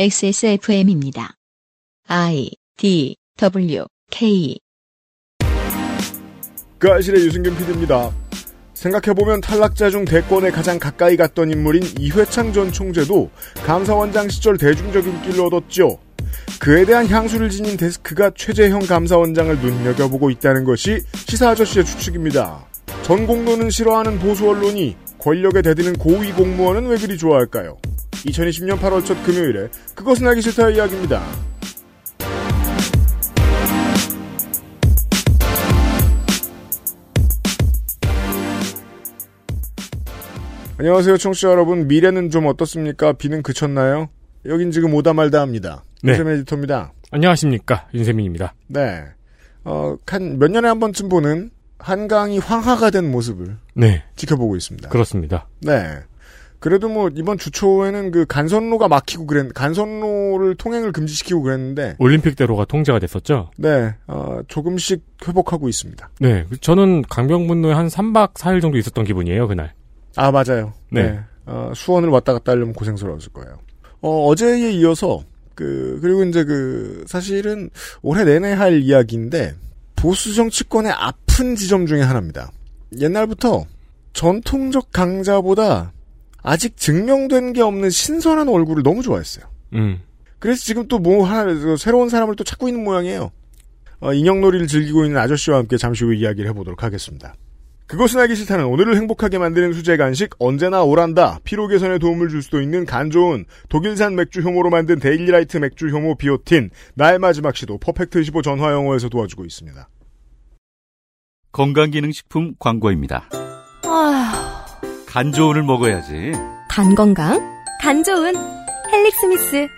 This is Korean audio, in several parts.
XSFM입니다. I D W K 그 아실의 유승균 PD입니다. 생각해보면 탈락자 중 대권에 가장 가까이 갔던 인물인 이회창 전 총재도 감사원장 시절 대중적 인기를 얻었죠. 그에 대한 향수를 지닌 데스크가 최재형 감사원장을 눈여겨보고 있다는 것이 시사 아저씨의 추측입니다. 전 공론은 싫어하는 보수 언론이 권력에 대드는 고위 공무원은 왜 그리 좋아할까요? 2020년 8월 첫 금요일에 그것은 알기 싫다 이야기입니다. 안녕하세요, 청취자 여러분. 미래는 좀 어떻습니까? 비는 그쳤나요? 여긴 지금 오다 말다 합니다. 네. 윤세민 에디터입니다. 안녕하십니까 윤세민입니다. 네. 어, 한 몇 년에 한 번쯤 보는 한강이 황화가 된 모습을 네 지켜보고 있습니다. 그렇습니다. 네. 그래도 뭐 이번 주 초에는 그 간선로가 막히고 그랬 간선로를 통행을 금지시키고 그랬는데 올림픽대로가 통제가 됐었죠. 네 어, 조금씩 회복하고 있습니다. 네 저는 강병분로에 한 3박 4일 정도 있었던 기분이에요 그날. 아 맞아요. 네. 어, 수원을 왔다 갔다 하려면 고생스러웠을 거예요. 어, 어제에 이어서 그 그리고 이제 그 사실은 올해 내내 할 이야기인데 보수 정치권의 아픈 지점 중에 하나입니다. 옛날부터 전통적 강자보다 아직 증명된 게 없는 신선한 얼굴을 너무 좋아했어요. 음 그래서 지금 또 뭐 하나 새로운 사람을 또 찾고 있는 모양이에요. 어, 인형놀이를 즐기고 있는 아저씨와 함께 잠시 후 이야기를 해보도록 하겠습니다. 그것은 알기 싫다는 오늘을 행복하게 만드는 수제 간식 언제나 오란다 피로 개선에 도움을 줄 수도 있는 간 좋은 독일산 맥주 효모로 만든 데일리라이트 맥주 효모 비오틴 나의 마지막 시도 퍼펙트 15 전화 영어에서 도와주고 있습니다. 건강기능식품 광고입니다. 아, 간 좋은을 먹어야지. 간 건강, 간 좋은 헬릭 스미스.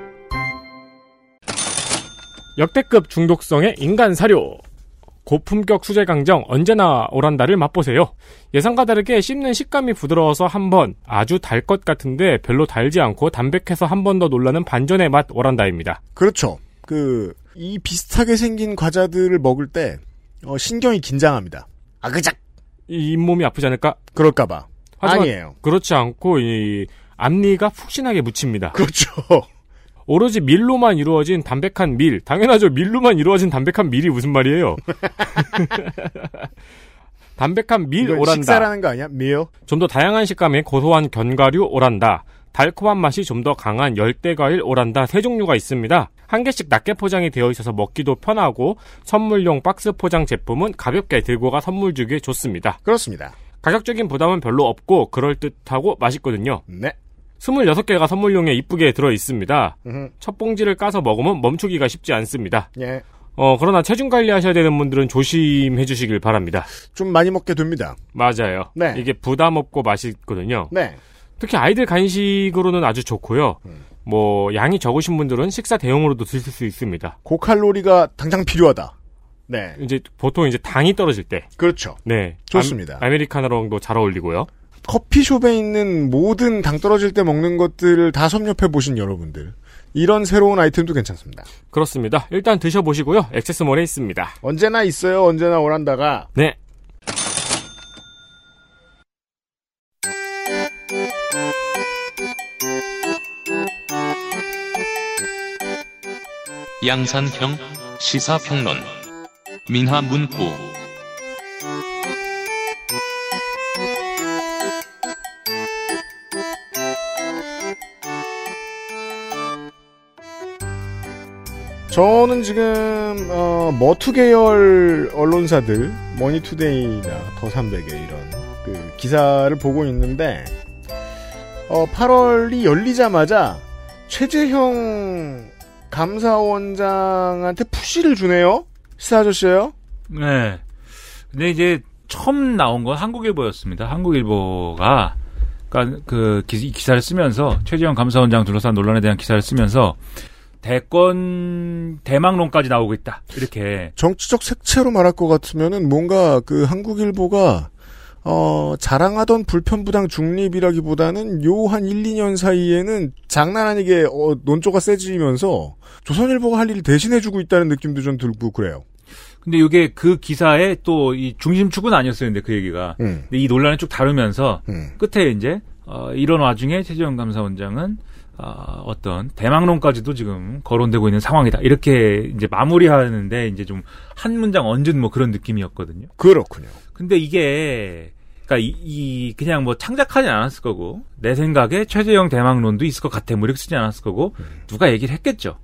역대급 중독성의 인간 사료. 고품격 수제 강정 언제나 오란다를 맛보세요. 예상과 다르게 씹는 식감이 부드러워서 한 번 아주 달 것 같은데 별로 달지 않고 담백해서 한 번 더 놀라는 반전의 맛 오란다입니다. 그렇죠. 그 이 비슷하게 생긴 과자들을 먹을 때 어, 신경이 긴장합니다. 아그작 이 잇몸이 아프지 않을까? 그럴까봐 아니에요. 그렇지 않고 이 앞니가 푹신하게 묻힙니다. 그렇죠. 오로지 밀로만 이루어진 담백한 밀. 당연하죠. 밀로만 이루어진 담백한 밀이 무슨 말이에요? 담백한 밀 오란다. 식사라는 거 아니야? 미요? 좀더 다양한 식감의 고소한 견과류 오란다. 달콤한 맛이 좀 더 강한 열대과일 오란다 세 종류가 있습니다. 한 개씩 낮게 포장이 되어 있어서 먹기도 편하고 선물용 박스 포장 제품은 가볍게 들고 가 선물 주기 좋습니다. 그렇습니다. 가격적인 부담은 별로 없고 그럴듯하고 맛있거든요. 네. 26개가 선물용에 이쁘게 들어 있습니다. 음흠. 첫 봉지를 까서 먹으면 멈추기가 쉽지 않습니다. 예. 어, 그러나 체중 관리하셔야 되는 분들은 조심해 주시길 바랍니다. 좀 많이 먹게 됩니다. 맞아요. 네. 이게 부담 없고 맛있거든요. 네. 특히 아이들 간식으로는 아주 좋고요. 음. 뭐 양이 적으신 분들은 식사 대용으로도 드실 수 있습니다. 고칼로리가 당장 필요하다. 네. 이제 보통 이제 당이 떨어질 때, 그렇죠. 네, 좋습니다. 아, 메리카노랑도 잘 어울리고요. 커피숍에 있는 모든 당 떨어질 때 먹는 것들을 다 섭렵해 보신 여러분들. 이런 새로운 아이템도 괜찮습니다. 그렇습니다. 일단 드셔보시고요. 액세스몰에 있습니다. 언제나 있어요. 언제나 오란다가 네. 양산형 시사평론 민화문구 저는 지금 어, 머투 계열 언론사들 머니투데이나 더300의 이런 그 기사를 보고 있는데 어, 8월이 열리자마자 최재형 감사원장한테 푸시를 주네요. 시사 아저씨예요. 네. 근데 이제 처음 나온 건 한국일보였습니다. 한국일보가 그러니까 그 기, 기사를 쓰면서 최재형 감사원장 둘러싼 논란에 대한 기사를 쓰면서 대권 대망론까지 나오고 있다. 이렇게 정치적 색채로 말할 것 같으면은 뭔가 그 한국일보가 어, 자랑하던 불편부당 중립이라기보다는 요 한 1, 2년 사이에는 장난 아니게 어, 논조가 세지면서 조선일보가 할 일을 대신해주고 있다는 느낌도 좀 들고 그래요. 근데 이게 그 기사의 또 이 중심축은 아니었어요. 근데 그 얘기가. 음. 근데 이 논란을 쭉 다루면서 음. 끝에 이제 어, 이런 와중에 최재형 감사원장은 어, 어떤 대망론까지도 지금 거론되고 있는 상황이다. 이렇게 이제 마무리하는데 이제 좀 한 문장 얹은 뭐 그런 느낌이었거든요. 그렇군요. 근데 이게 그러니까 이, 이 그냥 뭐 창작하지 않았을 거고 내 생각에 최재형 대망론도 있을 것 같아. 뭐 이렇게 쓰지 않았을 거고 누가 얘기를 했겠죠.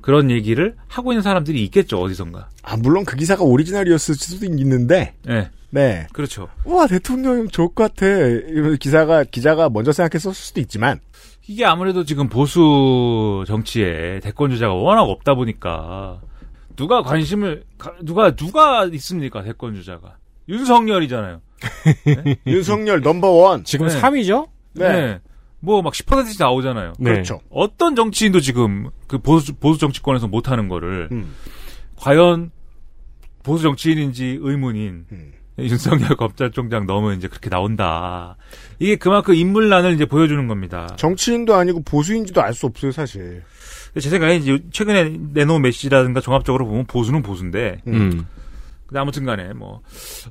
그런 얘기를 하고 있는 사람들이 있겠죠 어디선가. 아, 물론 그 기사가 오리지널이었을 수도 있는데, 네, 네. 그렇죠. 와, 대통령 좋을 것 같아. 이런 기사가, 기자가 먼저 생각했었을 수도 있지만, 이게 아무래도 지금 보수 정치에 대권 주자가 워낙 없다 보니까 누가 관심을 가- 누가 누가 있습니까 대권 주자가 윤석열이잖아요. 윤석열 넘버 원. 지금 네. 3위죠? 네. 뭐막 10%씩 나오잖아요. 네. 그렇죠. 어떤 정치인도 지금 그 보수 보수 정치권에서 못 하는 거를 음. 과연 보수 정치인인지 의문인 음. 윤석열 검찰총장 너무 이제 그렇게 나온다. 이게 그만큼 인물난을 이제 보여주는 겁니다. 정치인도 아니고 보수인지도 알 수 없어요, 사실. 제 생각에 이제 최근에 내놓은 메시지라든가 종합적으로 보면 보수는 보수인데 음. 근데 아무튼 간에 뭐,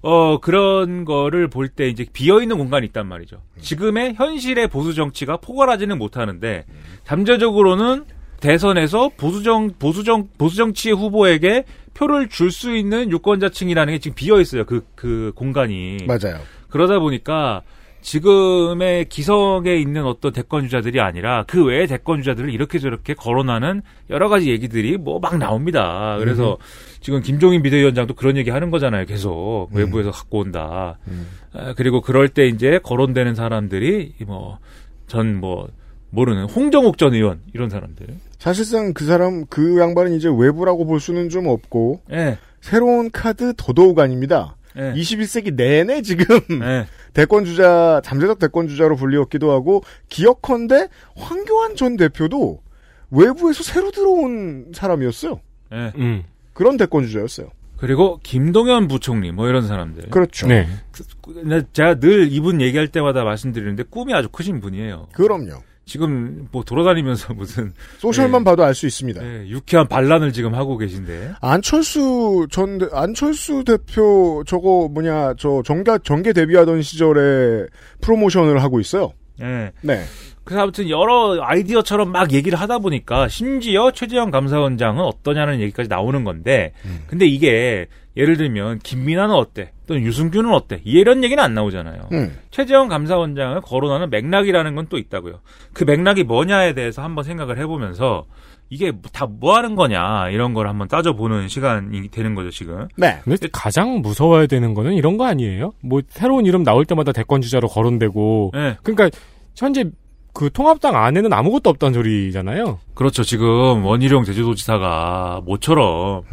어, 그런 거를 볼 때 이제 비어있는 공간이 있단 말이죠. 지금의 현실의 보수 정치가 포괄하지는 못하는데, 잠재적으로는 대선에서 보수정, 보수정, 보수정치의 후보에게 표를 줄 수 있는 유권자층이라는 게 지금 비어 있어요. 그, 그 공간이. 맞아요. 그러다 보니까 지금의 기성에 있는 어떤 대권 주자들이 아니라 그 외의 대권 주자들을 이렇게 저렇게 거론하는 여러 가지 얘기들이 뭐 막 나옵니다. 그래서 지금 김종인 비대위원장도 그런 얘기 하는 거잖아요. 계속 외부에서 갖고 온다. 아, 그리고 그럴 때 이제 거론되는 사람들이 뭐 전뭐 모르는 홍정욱 전 의원 이런 사람들. 사실상 그 사람, 그 양반은 이제 외부라고 볼 수는 좀 없고, 예. 새로운 카드 더더욱 아닙니다. 예. 21세기 내내 지금 예. 대권 주자, 잠재적 대권 주자로 불리웠기도 하고, 기억컨대 황교안 전 대표도 외부에서 새로 들어온 사람이었어요. 예. 음. 그런 대권 주자였어요. 그리고 김동연 부총리 뭐 이런 사람들. 그렇죠. 네. 근데 제가 늘 이분 얘기할 때마다 말씀드리는데 꿈이 아주 크신 분이에요. 그럼요. 지금 뭐 돌아다니면서 무슨 소셜만 네. 봐도 알 수 있습니다. 예, 유쾌한 반란을 지금 하고 계신데. 안철수 전 대- 안철수 대표 저거 뭐냐 저 정가 정계 데뷔하던 시절에 프로모션을 하고 있어요. 예. 네. 그래서 아무튼 여러 아이디어처럼 막 얘기를 하다 보니까 심지어 최재형 감사원장은 어떠냐는 얘기까지 나오는 건데 근데 이게 예를 들면 김민아는 어때? 또는 유승규는 어때? 이런 얘기는 안 나오잖아요. 음. 최재형 감사원장을 거론하는 맥락이라는 건 또 있다고요. 그 맥락이 뭐냐에 대해서 한번 생각을 해보면서 이게 다 뭐 하는 거냐 이런 걸 한번 따져보는 시간이 되는 거죠 지금. 네. 근데 가장 무서워야 되는 거는 이런 거 아니에요? 뭐 새로운 이름 나올 때마다 대권 주자로 거론되고 네. 그러니까 현재 그 통합당 안에는 아무것도 없다는 소리잖아요. 그렇죠. 지금 원희룡 제주도지사가 모처럼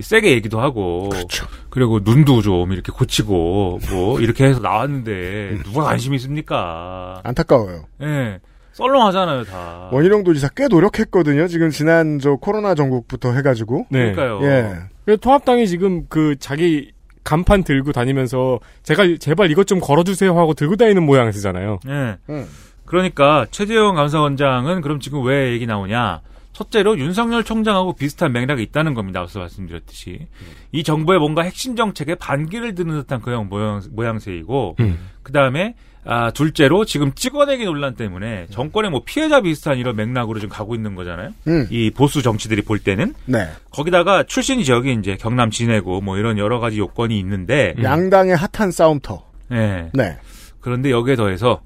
세게 얘기도 하고 그렇죠. 리고 눈도 좀 이렇게 고치고 뭐 이렇게 해서 나왔는데 누가 관심이 있습니까? 안타까워요. 예. 썰렁하잖아요, 다. 원희룡 도지사 꽤 노력했거든요. 지금 지난 저 코로나 전국부터 해가지고. 네. 그러니까요. 예. 그래서 통합당이 지금 그 자기 간판 들고 다니면서 제가 제발 이것 좀 걸어주세요 하고 들고 다니는 모양새잖아요. 예. 음. 그러니까 최재형 감사원장은 그럼 지금 왜 얘기 나오냐? 첫째로 윤석열 총장하고 비슷한 맥락이 있다는 겁니다. 앞서 말씀드렸듯이. 이 정부의 뭔가 핵심 정책에 반기를 드는 듯한 그형 모양, 모양 새이고, 음. 그 다음에, 아, 둘째로 지금 찍어내기 논란 때문에 정권의 뭐 피해자 비슷한 이런 맥락으로 지금 가고 있는 거잖아요. 음. 이 보수 정치들이 볼 때는. 네. 거기다가 출신 지역이 이제 경남 진해고 뭐 이런 여러 가지 요건이 있는데, 양당의 핫한 싸움터. 예. 네. 그런데 여기에 더해서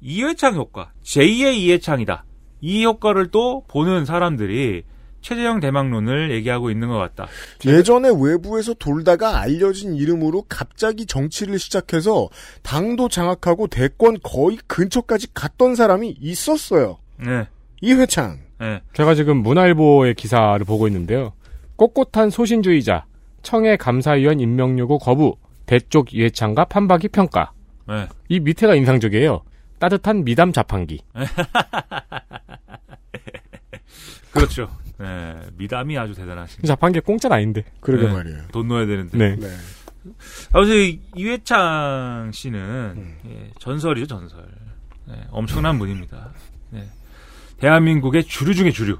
이회창 효과, 제2의 이회창이다. 이 효과를 또 보는 사람들이 최재형 대망론을 얘기하고 있는 것 같다. 예전에 외부에서 돌다가 알려진 이름으로 갑자기 정치를 시작해서 당도 장악하고 대권 거의 근처까지 갔던 사람이 있었어요. 네. 이회창. 네. 제가 지금 문화일보의 기사를 보고 있는데요. 꼿꼿한 소신주의자, 청해 감사위원 임명 요구 거부, 대쪽 이해창과 판박이 평가. 네. 이 밑에가 인상적이에요. 따뜻한 미담 자판기. 그렇죠. 네. 미담이 아주 대단하신. 자판기 공짜는 아닌데. 그러게 네. 말이에요. 돈 넣어야 되는데. 네. 네. 아무튼 이회창 씨는 음. 예, 전설이죠 전설. 네, 엄청난 분입니다. 네. 대한민국의 주류 중의 주류.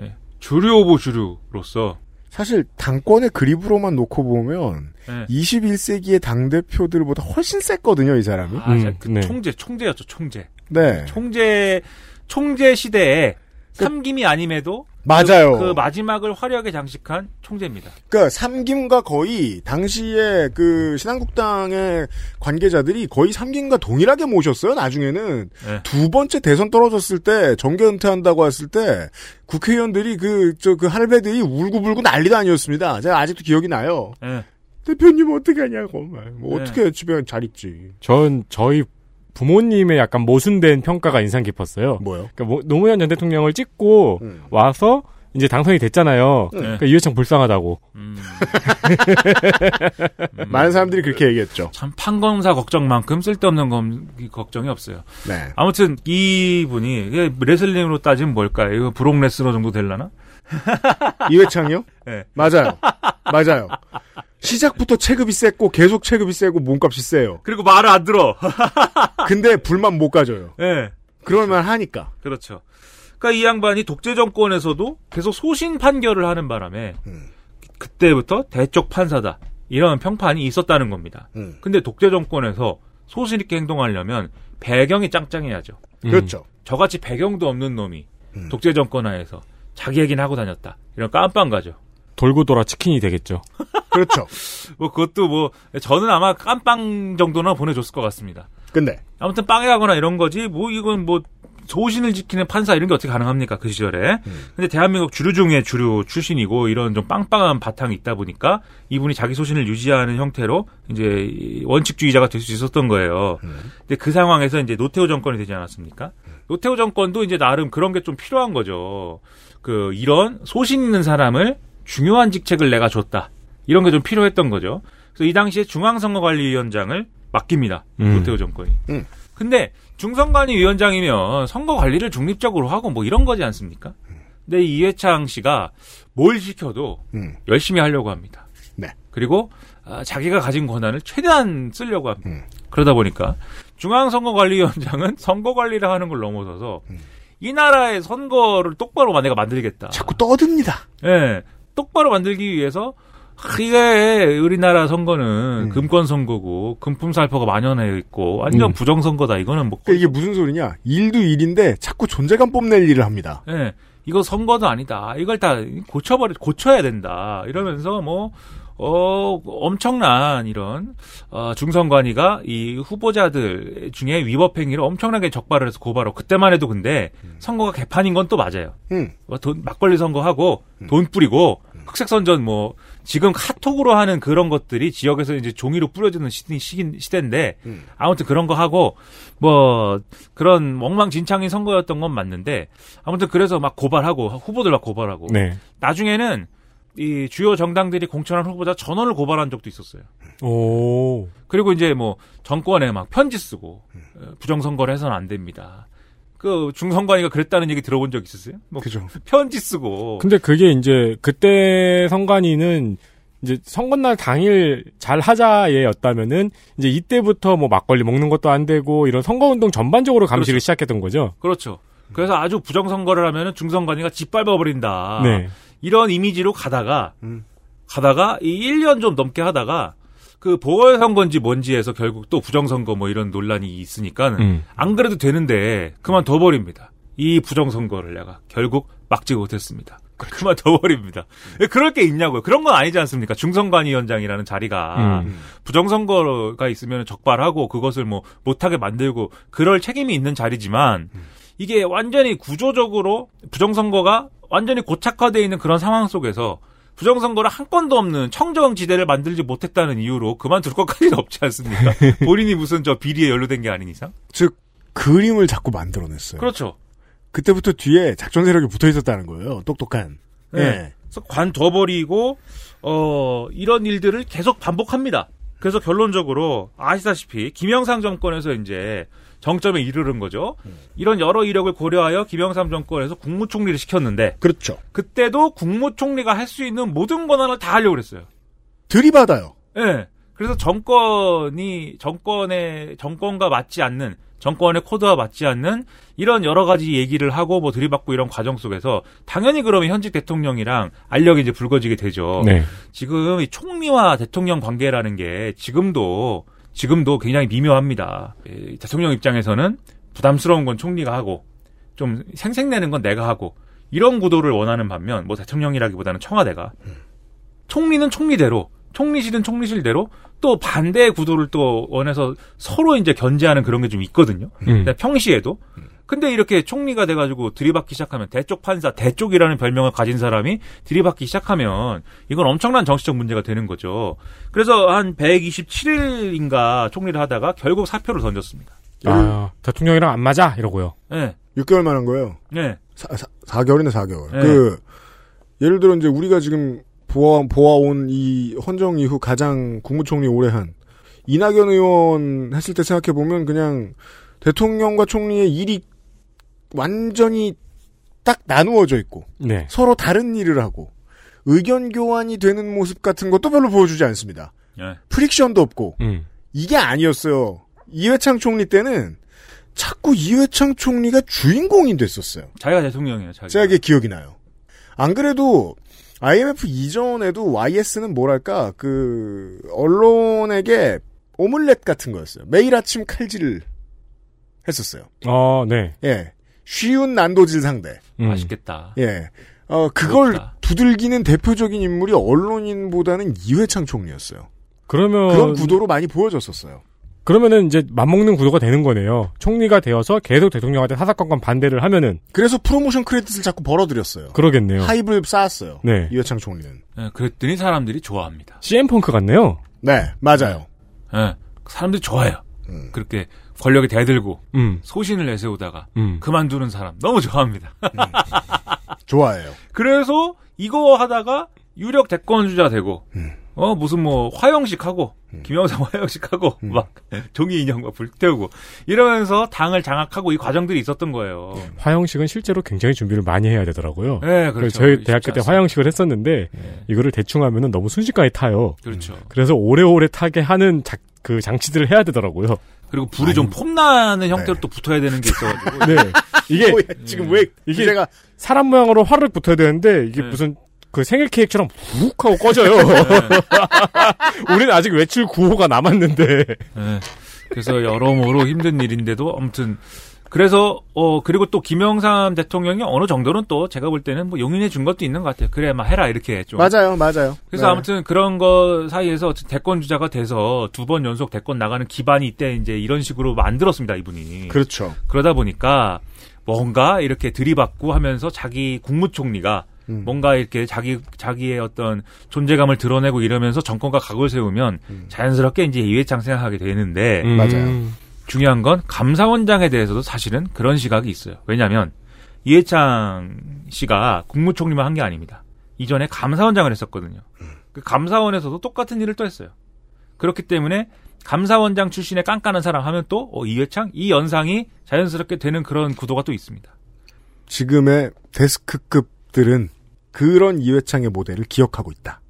예, 주류 of 주류로서 사실 당권의 그립으로만 놓고 보면 네. 21세기의 당 대표들보다 훨씬 셌거든요, 이 사람이. 아, 자, 음, 그 네. 총재 총재였죠 총재. 네. 총재 총재 시대에 삼김이 아님에도 맞아요. 그, 그 마지막을 화려하게 장식한 총재입니다. 그러니까 삼김과 거의 당시에 그 신한국당의 관계자들이 거의 삼김과 동일하게 모셨어요. 나중에는 네. 두 번째 대선 떨어졌을 때 정계 은퇴한다고 했을 때 국회의원들이 그저그 할배들이 울고불고 난리도 아니었습니다. 제가 아직도 기억이 나요. 예. 대표님 어떻게 하냐고 말. 뭐 네. 어떻게 집에 잘 있지. 전 저희 부모님의 약간 모순된 평가가 인상 깊었어요. 뭐요? 그러니까 뭐- 노무현 전 대통령을 찍고 음. 와서 이제 당선이 됐잖아요. 네. 그러니까 이회창 불쌍하다고. 음. 많은 사람들이 그렇게 얘기했죠. 참 판검사 걱정만큼 쓸데없는 검, 걱정이 없어요. 네. 아무튼 이분이 레슬링으로 따지면 뭘까요? 이거 브록 레스너 정도 될라나? 이회창이요? 네. 맞아요. 맞아요. 시작부터 체급이 셌고 계속 체급이 세고 몸값이 세요. 그리고 말을 안 들어. 근데 불만 못 가져요. 예. 그럴만 하니까. 그렇죠. 그러니까 이 양반이 독재 정권에서도 계속 소신 판결을 하는 바람에 음. 그때부터 대쪽 판사다 이런 평판이 있었다는 겁니다. 음. 근데 독재 정권에서 소신 있게 행동하려면 배경이 짱짱해야죠. 음. 그렇죠. 저같이 배경도 없는 놈이 음. 독재 정권 하에서 자기 얘기는 하고 다녔다. 이런 깜빵 가죠. 돌고 돌아 치킨이 되겠죠. 그렇죠. 뭐 그것도 뭐 저는 아마 깜빵 정도나 보내줬을 것 같습니다. 근데? 아무튼 빵에 가거나 이런 거지 뭐 이건 뭐 소신을 지키는 판사 이런 게 어떻게 가능합니까 그 시절에? 근데 대한민국 주류 중에 주류 출신이고 이런 좀 빵빵한 바탕이 있다 보니까 이분이 자기 소신을 유지하는 형태로 이제 이 원칙주의자가 될 수 있었던 거예요. 근데 그 상황에서 이제 노태우 정권이 되지 않았습니까? 노태우 정권도 이제 나름 그런 게 좀 필요한 거죠. 그 이런 소신 있는 사람을 중요한 직책을 내가 줬다 이런 게 좀 필요했던 거죠 그래서 이 당시에 중앙선거관리위원장을 맡깁니다 음. 노태우 정권이 음. 근데 중선관위 위원장이면 선거 관리를 중립적으로 하고 뭐 이런 거지 않습니까? 근데 이해창 씨가 뭘 시켜도 음. 열심히 하려고 합니다. 네. 그리고 아, 자기가 가진 권한을 최대한 쓰려고 합니다. 음. 그러다 보니까 중앙선거관리위원장은 선거 관리를 하는 걸 넘어서서 음. 이 나라의 선거를 똑바로 내가 만들겠다. 자꾸 떠듭니다. 예, 똑바로 만들기 위해서 아, 이게 우리나라 선거는 음. 금권 선거고 금품 살포가 만연해 있고 완전 음. 부정 선거다. 이거는 뭐 그러니까 이게 무슨 소리냐? 일도 일인데 자꾸 존재감 뽐낼 일을 합니다. 예, 이거 선거도 아니다. 이걸 다 고쳐버려, 고쳐야 된다. 이러면서 뭐, 어, 엄청난 이런, 어, 중선관위가 이 후보자들 중에 위법행위를 엄청나게 적발을 해서 고발하고, 그때만 해도 근데 선거가 개판인 건 또 맞아요. 음. 뭐 돈, 막걸리 선거하고, 돈 뿌리고, 흑색 선전 뭐, 지금 카톡으로 하는 그런 것들이 지역에서 이제 종이로 뿌려지는 시기, 시기, 시대인데, 음. 아무튼 그런 거 하고, 뭐, 그런 엉망진창인 선거였던 건 맞는데, 아무튼 그래서 막 고발하고, 후보들 막 고발하고, 네. 나중에는 이 주요 정당들이 공천한 후보자 전원을 고발한 적도 있었어요. 오. 그리고 이제 뭐 정권에 막 편지 쓰고 어, 부정선거를 해서는 안 됩니다. 그 중선관위가 그랬다는 얘기 들어본 적 있으세요? 뭐 그죠. 편지 쓰고 근데 그게 이제 그때 선관위는 이제 선거날 당일 잘 하자예였다면은 이제 이때부터 뭐 막걸리 먹는 것도 안 되고 이런 선거운동 전반적으로 감시를 그렇죠. 시작했던 거죠. 그렇죠. 그래서 아주 부정선거를 하면은 중선관위가 짓밟아 버린다. 네. 이런 이미지로 가다가 음. 가다가 이 1년 좀 넘게 하다가 그 보궐선거인지 뭔지에서 결국 또 부정선거 뭐 이런 논란이 있으니까 음. 안 그래도 되는데 그만 둬 버립니다. 이 부정선거를 내가 결국 막지 못했습니다. 그만둬 버립니다. 그럴 게 있냐고요. 그런 건 아니지 않습니까? 중선관위원장이라는 자리가 음. 부정선거가 있으면 적발하고 그것을 뭐 못하게 만들고 그럴 책임이 있는 자리지만 이게 완전히 구조적으로 부정선거가 완전히 고착화되어 있는 그런 상황 속에서 부정선거를 한 건도 없는 청정지대를 만들지 못했다는 이유로 그만둘 것까지는 없지 않습니까? 본인이 무슨 저 비리에 연루된 게 아닌 이상? 즉 그림을 자꾸 만들어냈어요. 그렇죠. 그때부터 뒤에 작전 세력이 붙어 있었다는 거예요. 똑똑한. 네. 예. 그래서 관둬버리고 어 이런 일들을 계속 반복합니다. 그래서 결론적으로 아시다시피 김영삼 정권에서 이제 정점에 이르른 거죠. 이런 여러 이력을 고려하여 김영삼 정권에서 국무총리를 시켰는데 그렇죠. 그때도 국무총리가 할 수 있는 모든 권한을 다 하려고 그랬어요. 들이받아요. 예. 그래서 정권이 정권의 정권과 맞지 않는 정권의 코드와 맞지 않는 이런 여러 가지 얘기를 하고 뭐 들이받고 이런 과정 속에서 당연히 그러면 현직 대통령이랑 알력이 이제 불거지게 되죠. 네. 지금 이 총리와 대통령 관계라는 게 지금도 지금도 굉장히 미묘합니다. 이 대통령 입장에서는 부담스러운 건 총리가 하고 좀 생색내는 건 내가 하고 이런 구도를 원하는 반면 뭐 대통령이라기보다는 청와대가 총리는 총리대로 총리실은 총리실대로 또 반대의 구도를 또 원해서 서로 이제 견제하는 그런 게 좀 있거든요. 음. 평시에도 근데 이렇게 총리가 돼가지고 들이받기 시작하면 대쪽 판사, 대쪽이라는 별명을 가진 사람이 들이받기 시작하면 이건 엄청난 정치적 문제가 되는 거죠. 그래서 한 127일인가 총리를 하다가 결국 사표를 던졌습니다. 아, 대통령이랑 안 맞아 이러고요. 네, 6개월만 한 거예요. 네, 사, 사, 4개월이네 4개월. 네. 그 예를 들어 이제 우리가 지금 보아 보아온 이 헌정 이후 가장 국무총리 오래 한 이낙연 의원 했을 때 생각해 보면 그냥 대통령과 총리의 일이 완전히 딱 나누어져 있고 네. 서로 다른 일을 하고 의견 교환이 되는 모습 같은 것도 별로 보여주지 않습니다. 네. 프릭션도 없고 음. 이게 아니었어요. 이회창 총리 때는 자꾸 이회창 총리가 주인공이 됐었어요. 자기가 대통령이에요. 자기가. 제가 이게 기억이 나요. 안 그래도 IMF 이전에도 YS는 뭐랄까 그 언론에게 오믈렛 같은 거였어요. 매일 아침 칼질을 했었어요. 어, 네. 예, 쉬운 난도질 상대. 음. 맛있겠다. 예, 어 그걸 부럽다. 두들기는 대표적인 인물이 언론인보다는 이회창 총리였어요. 그러면 그런 구도로 많이 보여졌었어요. 그러면은 이제 맞먹는 구도가 되는 거네요. 총리가 되어서 계속 대통령한테 사사건건 반대를 하면은 그래서 프로모션 크레딧을 자꾸 벌어들였어요. 그러겠네요. 하입을 쌓았어요. 네. 이회창 총리는. 네, 그랬더니 사람들이 좋아합니다. CM 펑크 같네요. 네, 맞아요. 네, 사람들이 좋아해요. 음. 그렇게 권력에 대들고 음. 소신을 내세우다가 음. 그만두는 사람 너무 좋아합니다. 좋아해요. 그래서 이거 하다가 유력 대권주자 되고 어 무슨 뭐 화영식 하고 김영삼 화영식 하고 막 종이 인형 막 불태우고 이러면서 당을 장악하고 이 과정들이 있었던 거예요. 화형식은 실제로 굉장히 준비를 많이 해야 되더라고요. 네, 그렇죠. 저희 대학교 때. 화형식을 했었는데 이거를 대충 하면은 너무 순식간에 타요. 그렇죠. 그래서 오래오래 타게 하는 자- 그 장치들을 해야 되더라고요. 그리고 불이 좀 폼나는 형태로 또 붙어야 되는 게 있어가지고 네. 이게 뭐야, 지금 왜 이게 제가 사람 모양으로 화를 붙어야 되는데 이게 네. 무슨 그 생일 케이크처럼 훅 하고 꺼져요. 우리는 아직 외출 9호가 남았는데. 네. 그래서 여러모로 힘든 일인데도 아무튼 그래서 어 그리고 또 김영삼 대통령이 어느 정도는 또 제가 볼 때는 뭐 용인해 준 것도 있는 것 같아요. 그래 막 해라 이렇게 좀. 맞아요, 맞아요. 그래서 네. 아무튼 그런 거 사이에서 대권 주자가 돼서 두 번 연속 대권 나가는 기반이 이때 이제 이런 식으로 만들었습니다 이분이. 그렇죠. 그러다 보니까 뭔가 이렇게 들이받고 하면서 자기 국무총리가 음. 뭔가 이렇게 자기 자기의 어떤 존재감을 드러내고 이러면서 정권과 각을 세우면 자연스럽게 이제 이회창 생각하게 되는데 음. 맞아요. 중요한 건 감사원장에 대해서도 사실은 그런 시각이 있어요. 왜냐하면 이해창 씨가 국무총리만 한 게 아닙니다. 이전에 감사원장을 했었거든요. 그 감사원에서도 똑같은 일을 또 했어요. 그렇기 때문에 감사원장 출신의 깐깐한 사람 하면 또 어, 이회창 이 연상이 자연스럽게 되는 그런 구도가 또 있습니다. 지금의 데스크급들은 그런 이회창의 모델을 기억하고 있다.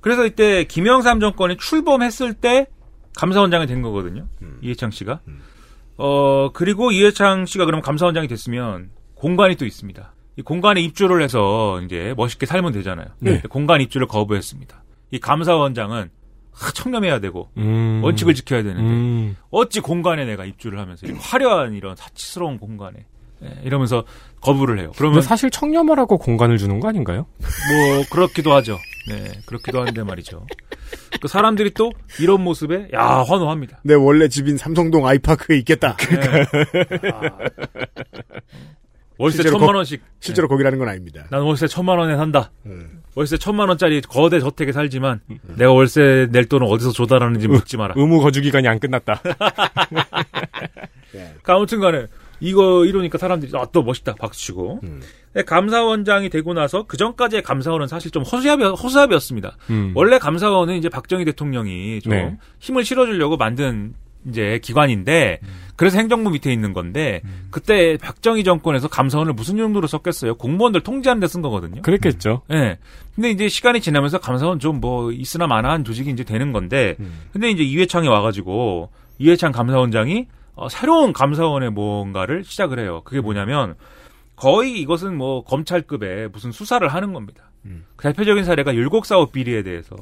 그래서 이때 김영삼 정권이 출범했을 때 감사원장이 된 거거든요. 이해창 씨가. 어, 그리고 이해창 씨가 그럼 감사원장이 됐으면 공간이 또 있습니다. 이 공간에 입주를 해서 이제 멋있게 살면 되잖아요. 네. 공간 입주를 거부했습니다. 이 감사원장은 하, 청렴해야 되고 음. 원칙을 지켜야 되는데 음. 어찌 공간에 내가 입주를 하면서 화려한 이런 사치스러운 공간에 예, 이러면서 거부를 해요. 그러면 사실 청렴하라고 공간을 주는 거 아닌가요? 뭐 그렇기도 하죠. 네, 그렇기도 한데 말이죠. 그 사람들이 또 이런 모습에 야 환호합니다. 내 원래 집인 삼성동 아이파크에 있겠다. 네. 아. 월세 천만 거- 원씩. 실제로 거기라는 건 아닙니다. 난 월세 천만 원에 산다. 음. 월세 천만 원짜리 거대 저택에 살지만 내가 월세 낼 돈은 어디서 조달하는지 묻지 마라. 의무 거주 기간이 안 끝났다. 그러니까 아무튼간에 이거 이러니까 사람들이 아, 또 멋있다 박수치고. 음. 근데 감사원장이 되고 나서 그 전까지의 감사원은 사실 좀 허수아비 허수아비였습니다. 음. 원래 감사원은 이제 박정희 대통령이 좀 네. 힘을 실어주려고 만든 이제 기관인데 그래서 행정부 밑에 있는 건데 그때 박정희 정권에서 감사원을 무슨 용도로 썼겠어요? 공무원들 통제하는 데 쓴 거거든요. 그랬겠죠. 예. 근데 이제 시간이 지나면서 감사원 좀 뭐 있으나 마나한 조직이 이제 되는 건데 근데 이제 이회창이 와가지고 이회창 감사원장이 어, 새로운 감사원의 뭔가를 시작을 해요. 그게 뭐냐면 거의 이것은 뭐 검찰급의 무슨 수사를 하는 겁니다. 그 대표적인 사례가 율곡 사업 비리에 대해서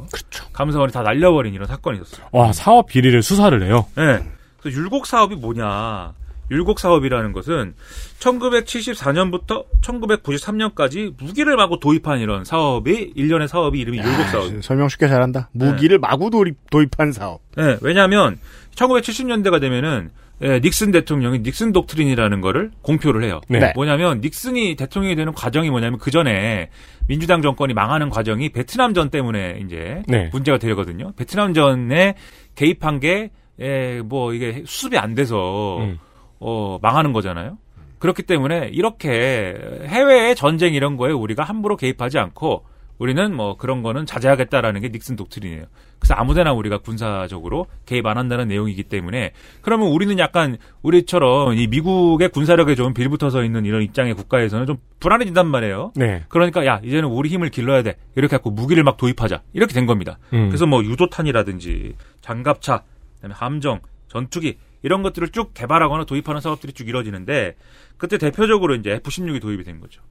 감사원이 다 날려버린 이런 사건이 있었어요. 와 사업 비리를 수사를 해요. 네. 그래서 율곡 사업이 뭐냐? 율곡 사업이라는 것은 1974년부터 1993년까지 무기를 마구 도입한 이런 사업이 일련의 사업이 이름이 율곡 사업. 설명 쉽게 잘한다. 무기를 마구 도입, 도입한 사업. 네, 왜냐하면 1970년대가 되면은 예, 닉슨 대통령이 닉슨 독트린이라는 거를 공표를 해요. 네. 뭐냐면 닉슨이 대통령이 되는 과정이 뭐냐면 그 전에 민주당 정권이 망하는 과정이 베트남 전 때문에 이제 네. 문제가 되거든요. 베트남 전에 개입한 게 예, 뭐 이게 수습이 안 돼서 음. 어, 망하는 거잖아요. 그렇기 때문에 이렇게 해외의 전쟁 이런 거에 우리가 함부로 개입하지 않고 우리는 뭐 그런 거는 자제하겠다라는 게 닉슨 독트린이에요. 그래서 아무데나 우리가 군사적으로 개입 안 한다는 내용이기 때문에 그러면 우리는 약간 우리처럼 이 미국의 군사력에 좀 빌붙어서 있는 이런 입장의 국가에서는 좀 불안해진단 말이에요. 네. 그러니까 야 이제는 우리 힘을 길러야 돼 이렇게 갖고 무기를 막 도입하자 이렇게 된 겁니다. 음. 그래서 뭐 유도탄이라든지 장갑차, 그다음에 함정, 전투기 이런 것들을 쭉 개발하거나 도입하는 사업들이 쭉 이루어지는데 그때 대표적으로 이제 F-16이 도입이 된 거죠.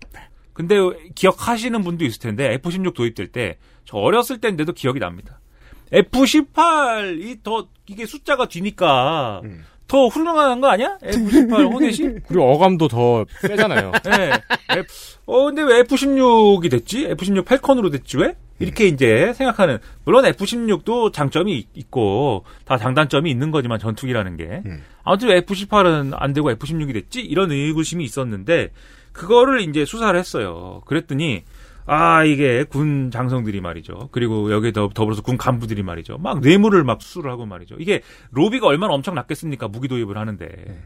근데 기억하시는 분도 있을 텐데 F-16 도입될 때 저 어렸을 때인데도 기억이 납니다. F-18이 더 이게 숫자가 뒤니까 더 훌륭한 거 아니야? F-18 호넷이? 그리고 어감도 더 세잖아요. 네. F, 어, 근데 왜 F-16이 됐지? F-16 펠컨으로 됐지 왜? 이렇게 이제 생각하는, 물론 F-16도 장점이 있- 있고, 다 장단점이 있는 거지만 전투기라는 게. 아무튼 왜 F-18은 안 되고 F-16이 됐지? 이런 의구심이 있었는데, 그거를 이제 수사를 했어요. 그랬더니, 아, 이게 군 장성들이 말이죠. 그리고 여기에 더, 더불어서 군 간부들이 말이죠. 막 뇌물을 막 수술을 하고 말이죠. 이게 로비가 얼마나 엄청 났겠습니까? 무기 도입을 하는데.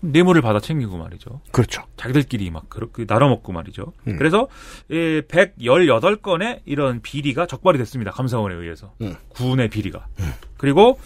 뇌물을 받아 챙기고 말이죠. 그렇죠. 자기들끼리 막 그렇게 나눠 먹고 말이죠. 음. 그래서 예, 118건의 이런 비리가 적발이 됐습니다. 감사원에 의해서. 음. 군의 비리가. 그리고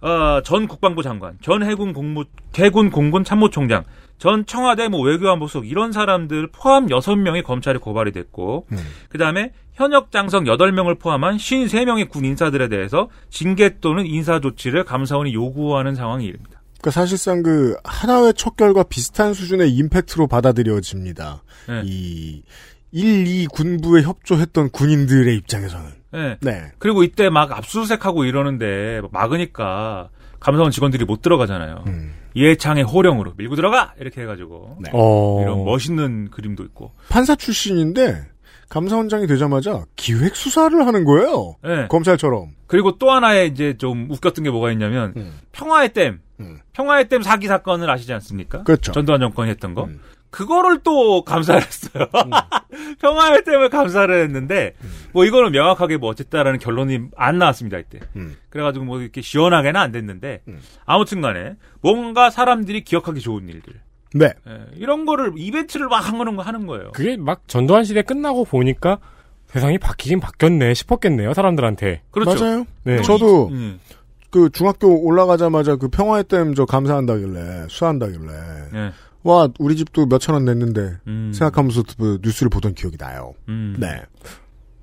어, 전 국방부 장관, 전 해군 공무 해군 공군 참모총장, 전 청와대 뭐 외교안보석 이런 사람들 포함 6명의 검찰에 고발이 됐고 음. 그다음에 현역 장성 8명을 포함한 53명의 군 인사들에 대해서 징계 또는 인사 조치를 감사원이 요구하는 상황이 이릅니다. 그러니까 사실상 그 하나회 척결과 비슷한 수준의 임팩트로 받아들여집니다. 네. 이 1, 2 군부에 협조했던 군인들의 입장에서는. 네. 네. 그리고 이때 막 압수수색하고 이러는데 막으니까 감사원 직원들이 못 들어가잖아요. 음. 이해창의 호령으로 밀고 들어가 이렇게 해가지고 네. 어. 이런 멋있는 그림도 있고. 판사 출신인데 감사원장이 되자마자 기획 수사를 하는 거예요. 네. 검찰처럼. 그리고 또 하나의 이제 좀 웃겼던 게 뭐가 있냐면 음. 평화의 댐, 음. 평화의 댐 사기 사건을 아시지 않습니까? 그렇죠. 전두환 정권이 했던 거. 음. 그거를 또 감사를 했어요. 평화의 댐을 감사를 했는데 뭐 이거는 명확하게 뭐 어쨌다라는 결론이 안 나왔습니다 이때. 음. 그래가지고 뭐 이렇게 시원하게는 안 됐는데 음. 아무튼간에 뭔가 사람들이 기억하기 좋은 일들 네. 예, 이런 거를 이벤트를 막 하는 거 하는 거예요. 그게 막 전두환 시대 끝나고 보니까 세상이 바뀌긴 바뀌었네 싶었겠네요 사람들한테. 그렇죠. 맞아요. 네. 저도 음, 그 중학교 올라가자마자 그 평화의 댐 저 감사한다길래 수사한다길래 예, 와 우리 집도 몇천 원 냈는데 음, 생각하면서 그 뉴스를 보던 기억이 나요. 음. 네.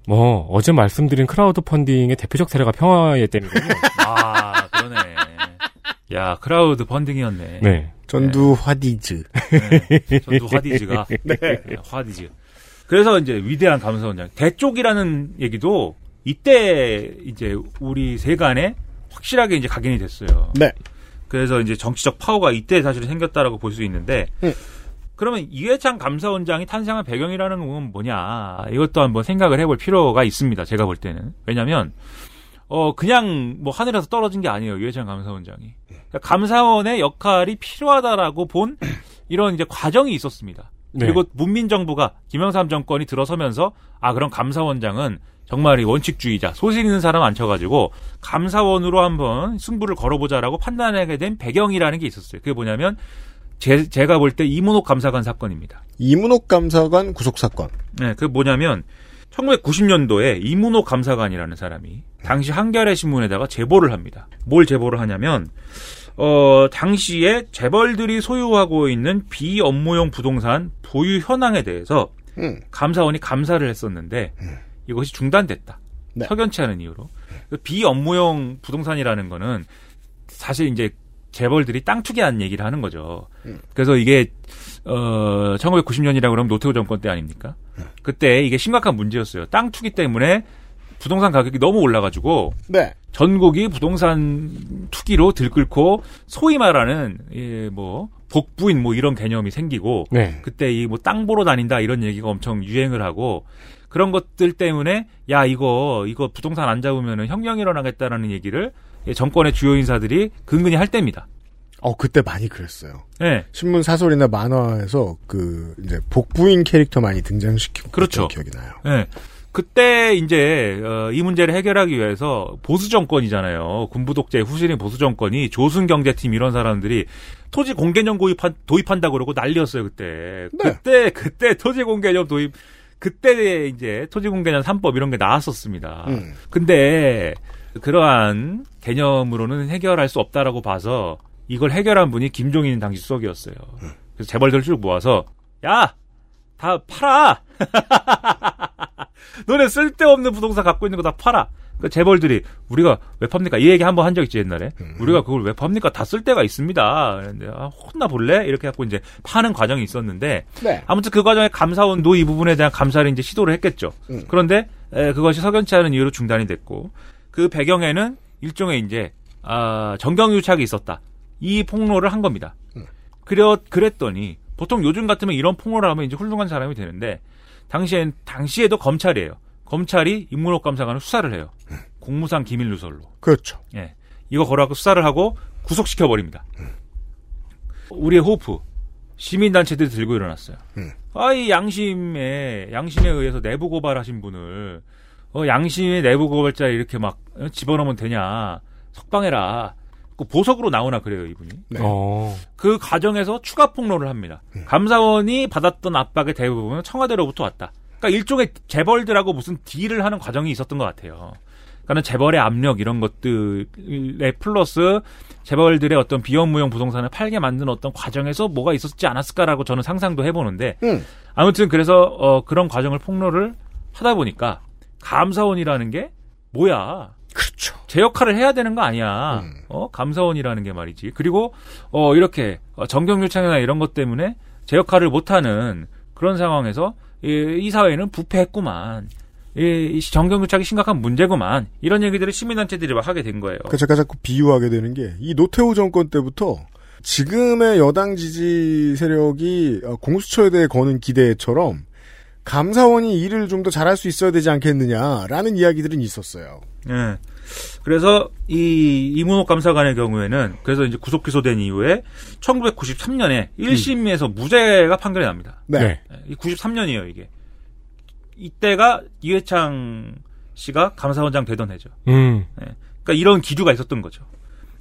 뭐 어제 말씀드린 크라우드 펀딩의 대표적 사례가 평화의 댐이군요. 아 그러네. 야 크라우드 펀딩이었네. 네. 전두 화디즈. 네. 전두 화디즈가 네, 화디즈. 그래서 이제 위대한 감사원장 대쪽이라는 얘기도 이때 이제 우리 세간에 확실하게 이제 각인이 됐어요. 네. 그래서 이제 정치적 파워가 이때 사실 생겼다라고 볼 수 있는데 음. 그러면 이회창 감사원장이 탄생한 배경이라는 건 뭐냐 이것도 한번 생각을 해볼 필요가 있습니다. 제가 볼 때는 왜냐하면 어 그냥 뭐 하늘에서 떨어진 게 아니에요 이회창 감사원장이 그러니까 감사원의 역할이 필요하다라고 본 이런 이제 과정이 있었습니다. 네. 그리고 문민정부가 김영삼 정권이 들어서면서 아 그럼 감사원장은 정말 이 원칙주의자 소신 있는 사람 앉혀가지고 감사원으로 한번 승부를 걸어보자라고 판단하게 된 배경이라는 게 있었어요. 그게 뭐냐면 제, 제가 볼 때 이문옥 감사관 사건입니다. 이문옥 감사관 구속 사건. 네, 그 뭐냐면 1990년도에 이문옥 감사관이라는 사람이 당시 한겨레 신문에다가 제보를 합니다. 뭘 제보를 하냐면 어 당시에 재벌들이 소유하고 있는 비업무용 부동산 보유 현황에 대해서 음. 감사원이 감사를 했었는데 이것이 중단됐다. 네. 석연치 않은 이유로 그 비업무용 부동산이라는 거는 사실 이제 재벌들이 땅 투기한 얘기를 하는 거죠. 음. 그래서 이게 어 1990년이라고 그러면 노태우 정권 때 아닙니까? 그때 이게 심각한 문제였어요. 땅 투기 때문에 부동산 가격이 너무 올라가지고 네. 전국이 부동산 투기로 들끓고 소위 말하는 예, 뭐 복부인 뭐 이런 개념이 생기고 네. 그때 이 뭐 땅 보러 다닌다 이런 얘기가 엄청 유행을 하고 그런 것들 때문에 야 이거 이거 부동산 안 잡으면은 혁명이 일어나겠다라는 얘기를 예, 정권의 주요 인사들이 근근히 할 때입니다. 어 그때 많이 그랬어요. 네. 신문 사설이나 만화에서 그 이제 복부인 캐릭터 많이 등장시키고 그렇죠. 기억이 나요. 예. 그때 이제 어, 이 문제를 해결하기 위해서 보수 정권이잖아요. 군부 독재 후신인 보수 정권이 조순 경제팀 이런 사람들이 토지 공개념 도입한 도입한다 그러고 난리였어요 그때. 네. 그때 그때 토지 공개념 도입 그때 이제 토지 공개념 3법 이런 게 나왔었습니다. 음. 근데 그러한 개념으로는 해결할 수 없다라고 봐서 이걸 해결한 분이 김종인 당시 수석이었어요. 그래서 재벌들 쭉 모아서 야 다 팔아. 너네 쓸데없는 부동산 갖고 있는 거 다 팔아. 그 재벌들이 우리가 왜 팝니까? 이 얘기 한번 한 적 있지 옛날에. 우리가 그걸 왜 팝니까? 다쓸 데가 있습니다. 그런데 아, 혼나 볼래? 이렇게 갖고 이제 파는 과정이 있었는데 네. 아무튼 그 과정에 감사원도 이 부분에 대한 감사를 이제 시도를 했겠죠. 음. 그런데 에, 그것이 석연치 않은 이유로 중단이 됐고 그 배경에는 일종의 이제 아, 정경유착이 있었다. 이 폭로를 한 겁니다. 음. 그려 그랬더니 보통 요즘 같으면 이런 폭로를 하면 이제 훌륭한 사람이 되는데 당시엔 당시에도 검찰이에요. 검찰이 인문옥 감사관을 수사를 해요. 공무상 기밀 누설로. 그렇죠. 예. 이거 걸어갖고 수사를 하고 구속시켜 버립니다. 우리의 호프 시민 단체들이 들고 일어났어요. 음. 아이 양심에 양심에 의해서 내부 고발하신 분을 어 양심의 내부 고발자 이렇게 막 어, 집어넣으면 되냐 석방해라. 그 보석으로 나오나 그래요 이분이. 네. 어. 그 과정에서 추가 폭로를 합니다. 감사원이 받았던 압박의 대부분은 청와대로부터 왔다. 그러니까 일종의 재벌들하고 무슨 딜을 하는 과정이 있었던 것 같아요. 그러니까 재벌의 압력 이런 것들에 플러스 재벌들의 어떤 비업무용 부동산을 팔게 만드는 어떤 과정에서 뭐가 있었지 않았을까라고 저는 상상도 해보는데 음. 아무튼 그래서 어, 그런 과정을 폭로를 하다 보니까 감사원이라는 게 뭐야? 그렇죠. 제 역할을 해야 되는 거 아니야. 음. 어, 감사원이라는 게 말이지. 그리고, 어, 이렇게, 어, 정경유착이나 이런 것 때문에 제 역할을 못하는 그런 상황에서, 이, 이 사회는 부패했구만. 이, 이 정경유착이 심각한 문제구만. 이런 얘기들을 시민단체들이 막 하게 된 거예요. 그 제가 자꾸 비유하게 되는 게 이 노태우 정권 때부터 지금의 여당 지지 세력이 어, 공수처에 대해 거는 기대처럼 감사원이 일을 좀 더 잘할 수 있어야 되지 않겠느냐라는 이야기들은 있었어요. 예. 그래서 이 이문옥 감사관의 경우에는 그래서 이제 구속 기소된 이후에 1993년에 1심에서 무죄가 판결이 납니다. 네. 네. 예, 이 93년이에요, 이게. 이때가 이회창 씨가 감사원장 되던 해죠. 음. 그러니까 이런 기류가 있었던 거죠.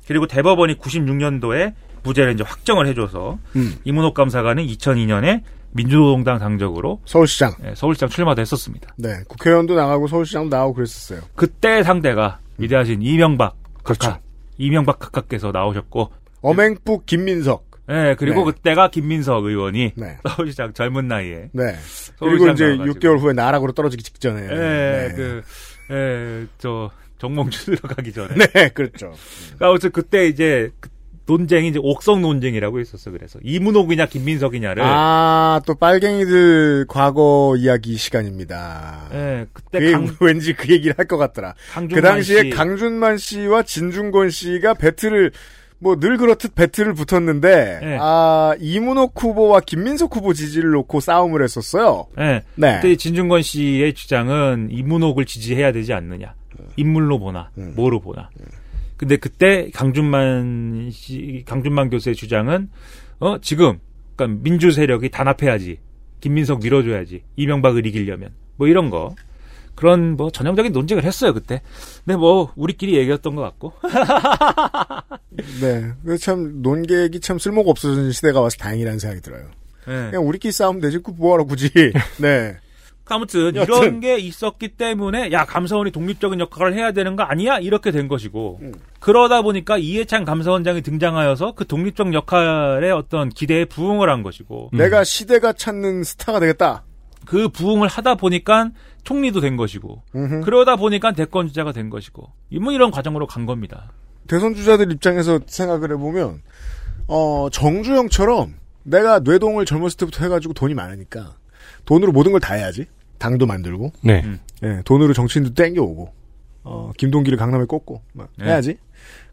그리고 대법원이 96년도에 무죄를 이제 확정을 해줘서 음. 이문옥 감사관은 2002년에 민주노동당 당적으로 서울시장. 예, 서울시장 출마도 했었습니다. 네. 국회의원도 나가고 서울시장도 나오고 그랬었어요. 그때 상대가 위대하신 이명박 그렇죠. 각하, 이명박 각하께서 나오셨고, 엄행북 김민석. 예, 그리고 네. 그때가 김민석 의원이 네. 서울시장 젊은 나이에, 네. 그리고 이제 나와가지고. 6개월 후에 나락으로 떨어지기 직전에. 예, 네. 그, 예, 저 정몽주 들어가기 전에. 네, 그렇죠. 그러니까 아무튼 그때 이제 그 논쟁이 이제 옥석 논쟁이라고 있었어. 그래서 이문옥이냐 김민석이냐를. 아, 또 빨갱이들 과거 이야기 시간입니다. 예, 그때 그게 강, 왠지 그 얘기를 할 것 같더라. 그 당시에 씨, 강준만 씨와 진중권 씨가 배틀을 뭐 늘 그렇듯 배틀을 붙었는데 네. 아 이문옥 후보와 김민석 후보 지지를 놓고 싸움을 했었어요. 예, 네. 그때 진중권 씨의 주장은 이문옥을 지지해야 되지 않느냐. 인물로 보나, 음. 뭐로 보나. 근데 그때 강준만 씨, 강준만 교수의 주장은, 어, 지금, 그러니까 민주 세력이 단합해야지. 김민석 밀어줘야지. 이명박을 이기려면. 뭐 이런 거. 그런 뭐 전형적인 논쟁을 했어요 그때. 근데 뭐 우리끼리 얘기했던 것 같고. 네. 그참 논객이 참 쓸모가 없어진 시대가 와서 다행이라는 생각이 들어요. 네. 그냥 우리끼리 싸우면 되지. 그 뭐하러 굳이. 네. 아무튼 여튼. 이런 게 있었기 때문에 야 감사원이 독립적인 역할을 해야 되는 거 아니야 이렇게 된 것이고 음. 그러다 보니까 이해찬 감사원장이 등장하여서 그 독립적 역할의 어떤 기대에 부응을 한 것이고 내가 시대가 찾는 스타가 되겠다. 그 부응을 하다 보니까 총리도 된 것이고 음흠. 그러다 보니까 대권 주자가 된 것이고 뭐 이런 과정으로 간 겁니다. 대선 주자들 입장에서 생각을 해보면 어 정주영처럼 내가 뇌동을 젊었을 때부터 해가지고 돈이 많으니까 돈으로 모든 걸 다 해야지 당도 만들고 네. 음. 예, 돈으로 정치인도 땡겨오고 어 김동기를 강남에 꽂고 막 네. 해야지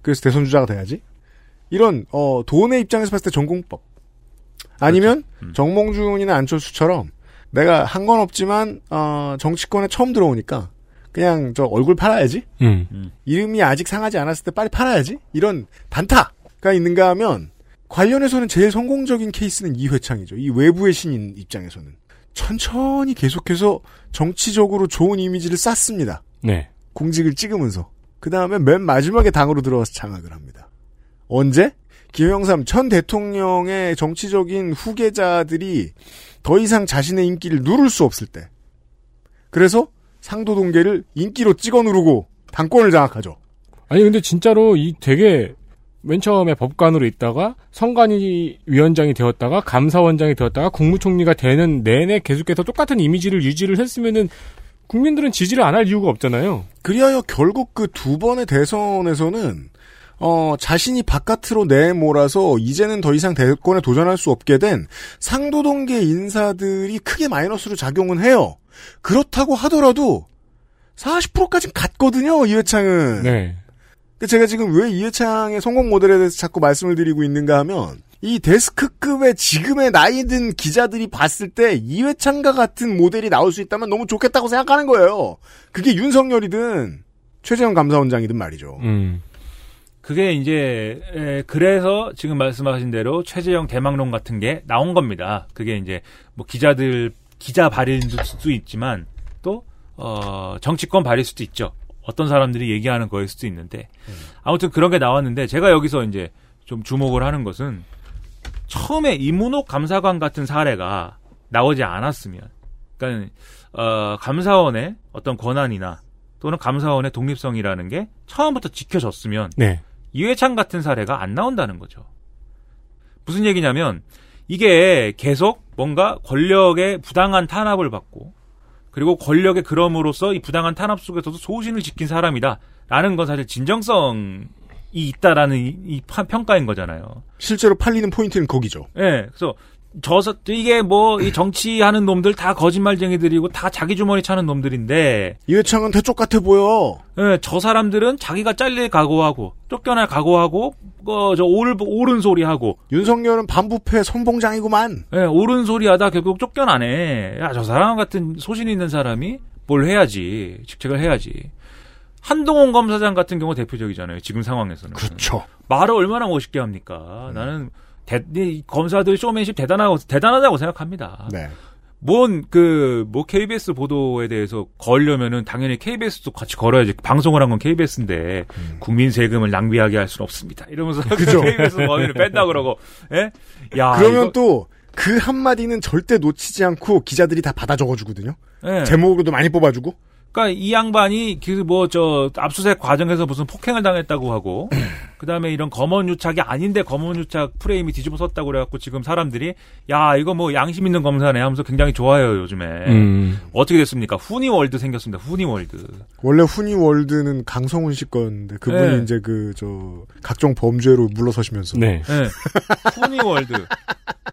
그래서 대선 주자가 돼야지 이런 어 돈의 입장에서 봤을 때 전공법 아니면 음. 정몽준이나 안철수처럼 내가 한 건 없지만 어 정치권에 처음 들어오니까 그냥 저 얼굴 팔아야지 음. 이름이 아직 상하지 않았을 때 빨리 팔아야지 이런 단타가 있는가 하면 관련해서는 제일 성공적인 케이스는 이회창이죠. 이 외부의 신인 입장에서는 천천히 계속해서 정치적으로 좋은 이미지를 쌓습니다. 네. 공직을 찍으면서 그 다음에 맨 마지막에 당으로 들어가서 장악을 합니다. 언제? 김영삼 전 대통령의 정치적인 후계자들이 더 이상 자신의 인기를 누를 수 없을 때. 그래서 상도 동계를 인기로 찍어 누르고 당권을 장악하죠. 아니 근데 진짜로 이 되게 맨 처음에 법관으로 있다가 선관위 위원장이 되었다가 감사원장이 되었다가 국무총리가 되는 내내 계속해서 똑같은 이미지를 유지를 했으면은 국민들은 지지를 안 할 이유가 없잖아요. 그리하여 결국 그 두 번의 대선에서는 어, 자신이 바깥으로 내몰아서 이제는 더 이상 대권에 도전할 수 없게 된 상도동계 인사들이 크게 마이너스로 작용은 해요. 그렇다고 하더라도 40%까지는 갔거든요, 이회창은. 네. 그 제가 지금 왜 이해창의 성공 모델에 대해서 자꾸 말씀을 드리고 있는가 하면 이 데스크급의 지금의 나이 든 기자들이 봤을 때 이회창과 같은 모델이 나올 수 있다면 너무 좋겠다고 생각하는 거예요. 그게 윤석열이든 최재형 감사원장이든 말이죠. 음. 그게 이제 에, 그래서 지금 말씀하신 대로 최재형 대망론 같은 게 나온 겁니다. 그게 이제 뭐 기자들 기자 발의일 수도 있지만 또 어, 정치권 발의일 수도 있죠. 어떤 사람들이 얘기하는 거일 수도 있는데 아무튼 그런 게 나왔는데 제가 여기서 이제 좀 주목을 하는 것은 처음에 이문옥 감사관 같은 사례가 나오지 않았으면 그러니까 어, 감사원의 어떤 권한이나 또는 감사원의 독립성이라는 게 처음부터 지켜졌으면 네. 이회창 같은 사례가 안 나온다는 거죠. 무슨 얘기냐면 이게 계속 뭔가 권력의 부당한 탄압을 받고 그리고 권력의 그럼으로써 이 부당한 탄압 속에서도 소신을 지킨 사람이다 라는 건 사실 진정성이 있다라는 이, 이 파- 평가인 거잖아요. 실제로 팔리는 포인트는 거기죠. 예, 그래서 저서 이게 뭐 이 정치하는 놈들 다 거짓말쟁이들이고 다 자기 주머니 차는 놈들인데 이회창은 대쪽 같아 보여. 예, 저 사람들은 자기가 잘릴 각오하고 쫓겨날 각오하고 어, 저 옳, 옳은 소리 하고 윤석열은 반부패 선봉장이구만. 예, 옳은 소리 하다 결국 쫓겨나네. 야, 저 사람 같은 소신 있는 사람이 뭘 해야지. 직책을 해야지. 한동훈 검사장 같은 경우 대표적이잖아요. 지금 상황에서는. 그렇죠. 말을 얼마나 멋있게 합니까? 나는 대, 이 검사들 쇼맨십 대단하고 대단하다고 생각합니다. 네. 뭔그뭐 KBS 보도에 대해서 걸려면은 당연히 KBS도 같이 걸어야지. 방송을 한 건 KBS인데 국민 세금을 낭비하게 할 수는 없습니다. 이러면서 음. 그죠. KBS 범인을 뺀다 그러고. 예? 야, 그러면 또 그 한마디는 절대 놓치지 않고 기자들이 다 받아 적어주거든요. 예. 제목으로도 많이 뽑아주고. 그러니까 이 양반이 그 뭐 저 압수수색 과정에서 무슨 폭행을 당했다고 하고 그다음에 이런 검언 유착이 아닌데 검언 유착 프레임이 뒤집어 섰다고 그래갖고 지금 사람들이 야 이거 뭐 양심 있는 검사네 하면서 굉장히 좋아해요 요즘에 음. 어떻게 됐습니까 후니월드 생겼습니다 후니월드 원래 후니월드는 강성훈 씨 거였는데 그분이 네. 이제 그 저 각종 범죄로 물러서시면서 네. 예. 후니월드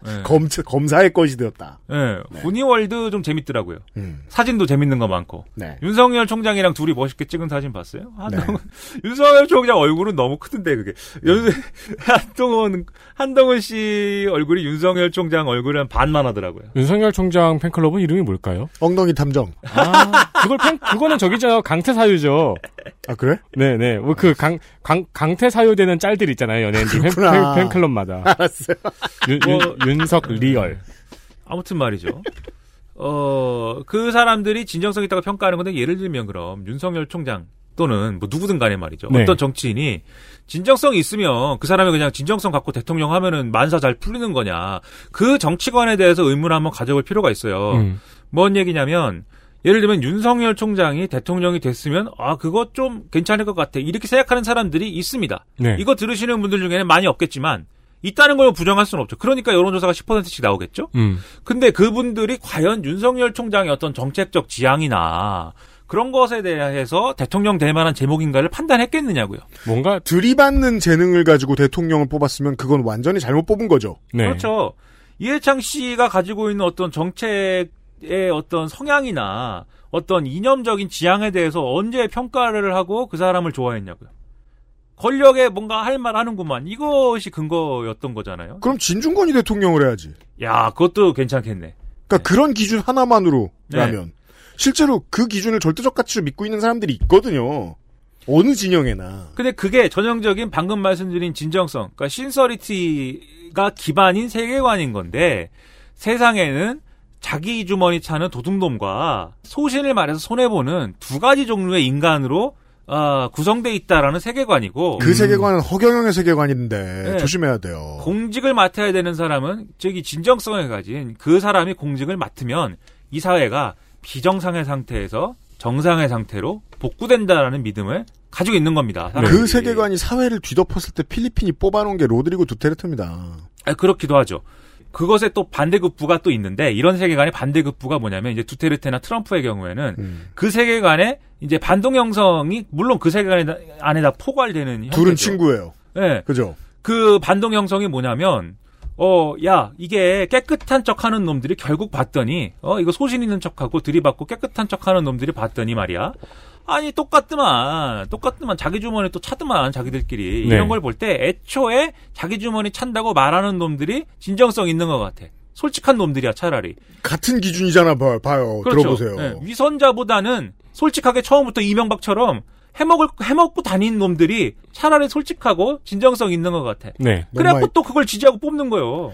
예. 검 검사의 것이 되었다. 예. 후니월드 좀 재밌더라고요 음. 사진도 재밌는 거 많고 네. 윤석열 총장이랑 둘이 멋있게 찍은 사진 봤어요? 한동훈, 윤석열 총장 얼굴은 너무 크던데, 그게. 윤, 한동훈, 한동훈 씨 얼굴이 윤석열 총장 얼굴 한 반만 하더라고요. 윤석열 총장 팬클럽은 이름이 뭘까요? 엉덩이 탐정. 아, 그걸 팬, 그거는 저기죠. 강퇴사유죠. 아 그래? 네네. 뭐 그 강, 강, 강퇴사유되는 짤들 있잖아요. 연예인들 팬, 그렇구나. 팬, 팬클럽마다. 알았어요. 윤, 윤, 윤석 리얼. 아무튼 말이죠. 어, 그 사람들이 진정성 있다고 평가하는 건데 예를 들면 그럼 윤석열 총장 또는 뭐 누구든 간에 말이죠. 네. 어떤 정치인이 진정성이 있으면 그 사람이 그냥 진정성 갖고 대통령 하면은 만사 잘 풀리는 거냐. 그 정치관에 대해서 의문을 한번 가져볼 필요가 있어요. 음. 뭔 얘기냐면 예를 들면 윤석열 총장이 대통령이 됐으면 아 그거 좀 괜찮을 것 같아 이렇게 생각하는 사람들이 있습니다. 네. 이거 들으시는 분들 중에는 많이 없겠지만 있다는 걸 부정할 수는 없죠. 그러니까 여론조사가 10%씩 나오겠죠. 음. 근데 그분들이 과연 윤석열 총장의 어떤 정책적 지향이나 그런 것에 대해서 대통령 될 만한 제목인가를 판단했겠느냐고요. 뭔가 들이받는 재능을 가지고 대통령을 뽑았으면 그건 완전히 잘못 뽑은 거죠. 네. 그렇죠. 이해창 씨가 가지고 있는 어떤 정책의 어떤 성향이나 어떤 이념적인 지향에 대해서 언제 평가를 하고 그 사람을 좋아했냐고요. 권력에 뭔가 할 말 하는구만. 이것이 근거였던 거잖아요. 그럼 진중권이 대통령을 해야지. 야, 그것도 괜찮겠네. 그러니까 그런 기준 하나만으로 네. 라면 실제로 그 기준을 절대적 가치로 믿고 있는 사람들이 있거든요. 어느 진영에나. 근데 그게 전형적인 방금 말씀드린 진정성, 그러니까 신서리티가 기반인 세계관인 건데 세상에는 자기 주머니 차는 도둑놈과 소신을 말해서 손해보는 두 가지 종류의 인간으로 아, 구성돼 있다라는 세계관이고 그 세계관은 허경영의 세계관인데 네. 조심해야 돼요. 공직을 맡아야 되는 사람은 저기 진정성을 가진 그 사람이 공직을 맡으면 이 사회가 비정상의 상태에서 정상의 상태로 복구된다라는 믿음을 가지고 있는 겁니다. 그 사람들이. 세계관이 사회를 뒤덮었을 때 필리핀이 뽑아놓은 게 로드리고 두테르테입니다. 아, 그렇기도 하죠. 그것에 또 반대급부가 또 있는데 이런 세계관의 반대급부가 뭐냐면 이제 두테르테나 트럼프의 경우에는 음. 그 세계관에 이제 반동 형성이 물론 그 세계관 안에 다 포괄되는 형태죠. 둘은 친구예요. 네. 그죠? 그 반동 형성이 뭐냐면 어, 야, 이게 깨끗한 척 하는 놈들이 결국 봤더니, 어, 이거 소신 있는 척 하고 들이받고 깨끗한 척 하는 놈들이 봤더니 말이야. 아니, 똑같더만, 똑같더만, 자기 주머니 또 차더만, 자기들끼리. 네. 이런 걸 볼 때, 애초에 자기 주머니 찬다고 말하는 놈들이 진정성 있는 것 같아. 솔직한 놈들이야, 차라리. 같은 기준이잖아, 봐, 봐요. 그렇죠. 들어보세요. 예, 위선자보다는 솔직하게 처음부터 이명박처럼 해먹을, 해먹고 다닌 놈들이 차라리 솔직하고 진정성 있는 것 같아. 네. 그래갖고 또 그걸 지지하고 뽑는 거예요.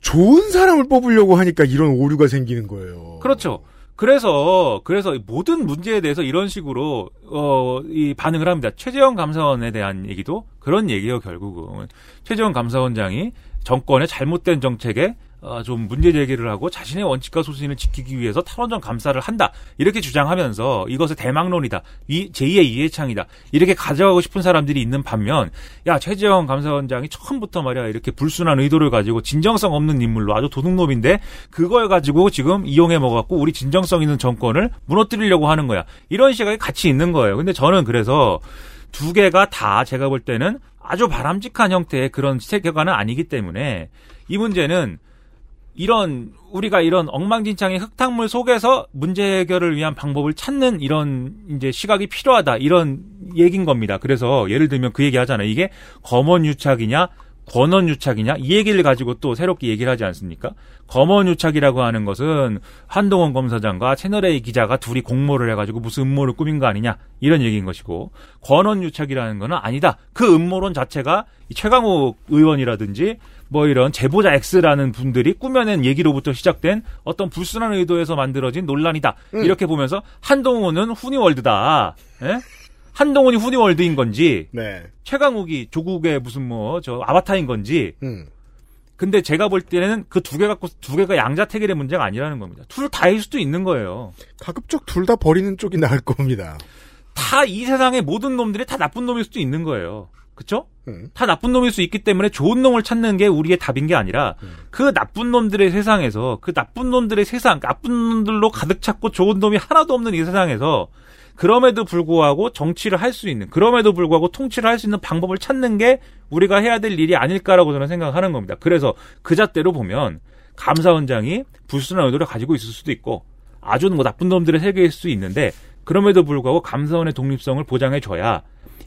좋은 사람을 뽑으려고 하니까 이런 오류가 생기는 거예요. 그렇죠. 그래서 그래서 이 모든 문제에 대해서 이런 식으로 어 이 반응을 합니다. 최재형 감사원에 대한 얘기도 그런 얘기예요. 결국은 최재형 감사원장이 정권의 잘못된 정책에 어, 좀 문제 제기를 하고 자신의 원칙과 소신을 지키기 위해서 탈원전 감사를 한다. 이렇게 주장하면서 이것을 대망론이다. 이 제2의 이해창이다. 이렇게 가져가고 싶은 사람들이 있는 반면 야 최재형 감사원장이 처음부터 말이야 이렇게 불순한 의도를 가지고 진정성 없는 인물로 아주 도둑놈인데 그걸 가지고 지금 이용해 먹었고 우리 진정성 있는 정권을 무너뜨리려고 하는 거야. 이런 시각이 같이 있는 거예요. 근데 저는 그래서 두 개가 다 제가 볼 때는 아주 바람직한 형태의 그런 세계관은 아니기 때문에 이 문제는 이런 우리가 이런 엉망진창의 흙탕물 속에서 문제 해결을 위한 방법을 찾는 이런 이제 시각이 필요하다 이런 얘기인 겁니다. 그래서 예를 들면 그 얘기 하잖아요. 이게 검언 유착이냐 권언 유착이냐 이 얘기를 가지고 또 새롭게 얘기를 하지 않습니까? 검언 유착이라고 하는 것은 한동훈 검사장과 채널A 기자가 둘이 공모를 해가지고 무슨 음모를 꾸민 거 아니냐 이런 얘기인 것이고 권언 유착이라는 거는 아니다. 그 음모론 자체가 이 최강욱 의원이라든지 뭐 이런 제보자 X라는 분들이 꾸며낸 얘기로부터 시작된 어떤 불순한 의도에서 만들어진 논란이다. 음. 이렇게 보면서 한동훈은 후니월드다. 예? 한동훈이 후니월드인 건지 네. 최강욱이 조국의 무슨 뭐 저 아바타인 건지 음. 근데 제가 볼 때는 그 두 개 갖고 두 개가 양자택일의 문제가 아니라는 겁니다. 둘 다일 수도 있는 거예요. 가급적 둘 다 버리는 쪽이 나을 겁니다. 다 이 세상의 모든 놈들이 다 나쁜 놈일 수도 있는 거예요. 그쵸? 음. 다 나쁜 놈일 수 있기 때문에 좋은 놈을 찾는 게 우리의 답인 게 아니라 그 나쁜 놈들의 세상에서 그 나쁜 놈들의 세상, 나쁜 놈들로 가득 찼고 좋은 놈이 하나도 없는 이 세상에서 그럼에도 불구하고 정치를 할 수 있는, 그럼에도 불구하고 통치를 할 수 있는 방법을 찾는 게 우리가 해야 될 일이 아닐까라고 저는 생각하는 겁니다. 그래서 그 잣대로 보면 감사원장이 불순한 의도를 가지고 있을 수도 있고 아주 뭐 나쁜 놈들의 세계일 수 있는데 그럼에도 불구하고 감사원의 독립성을 보장해줘야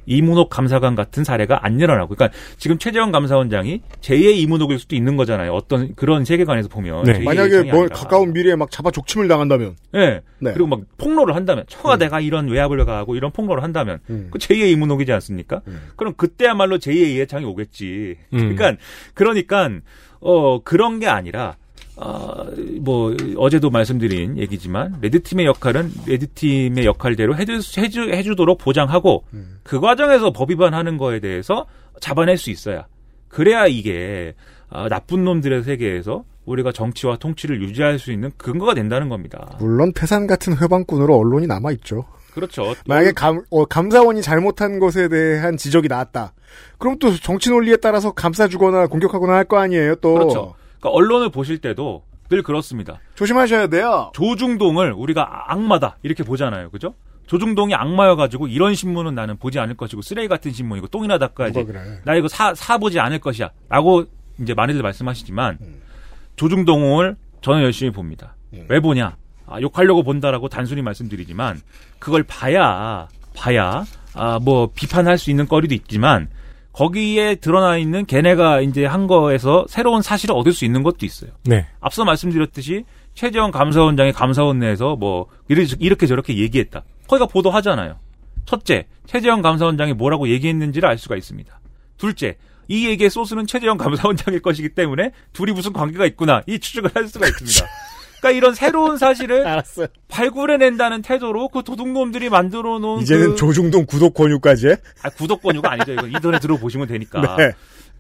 이문옥 감사관 같은 사례가 안 일어나고, 그러니까 지금 최재형 감사원장이 제2의 이문옥일 수도 있는 거잖아요. 어떤 그런 세계관에서 보면 네. 제2의 만약에 이해창이 뭐 아니라. 가까운 미래에 막 잡아 족침을 당한다면. 예. 네. 그리고 막 폭로를 한다면, 제가 음. 내가 이런 외압을 가하고 이런 폭로를 한다면, 음. 그 제2의 이문옥이지 않습니까? 음. 그럼 그때야말로 제2의 이회창이 오겠지. 음. 그러니까, 그러니까, 어, 그런 게 아니라, 어, 뭐 어제도 말씀드린 얘기지만 red team의 역할은 레드 팀의 역할대로 해주, 해주, 해주도록 보장하고 그 과정에서 법 위반하는 거에 대해서 잡아낼 수 있어야 그래야 이게 아, 나쁜 놈들의 세계에서 우리가 정치와 통치를 유지할 수 있는 근거가 된다는 겁니다. 물론 태산 같은 회방꾼으로 언론이 남아 있죠. 그렇죠. 만약에 감, 어, 감사원이 잘못한 것에 대한 지적이 나왔다. 그럼 또 정치 논리에 따라서 감싸주거나 공격하거나 할 거 아니에요, 또. 그렇죠. 그러니까 언론을 보실 때도 늘 그렇습니다. 조심하셔야 돼요. 조중동을 우리가 악마다 이렇게 보잖아요. 그죠? 조중동이 악마여가지고 이런 신문은 나는 보지 않을 것이고 쓰레기 같은 신문이고 똥이나 닦아야지. 그래. 나 이거 사, 사보지 않을 것이야. 라고 이제 많이들 말씀하시지만 조중동을 저는 열심히 봅니다. 왜 보냐? 아, 욕하려고 본다라고 단순히 말씀드리지만 그걸 봐야 봐야 아, 뭐 비판할 수 있는 거리도 있지만 거기에 드러나 있는 걔네가 이제 한 거에서 새로운 사실을 얻을 수 있는 것도 있어요. 네. 앞서 말씀드렸듯이 최재형 감사원장이 감사원 내에서 뭐 이렇게, 이렇게 저렇게 얘기했다. 거기가 보도하잖아요. 첫째, 최재형 감사원장이 뭐라고 얘기했는지를 알 수가 있습니다. 둘째, 이 얘기의 소스는 최재형 감사원장일 것이기 때문에 둘이 무슨 관계가 있구나 이 추측을 할 수가 있습니다. 그러니까 이런 새로운 사실을. 발굴해낸다는 태도로 그 도둑놈들이 만들어 놓은 이제는 그 조중동 구독 권유까지 해? 아, 구독 권유가 아니죠. 이거 인터넷 들어보시면 되니까. 네.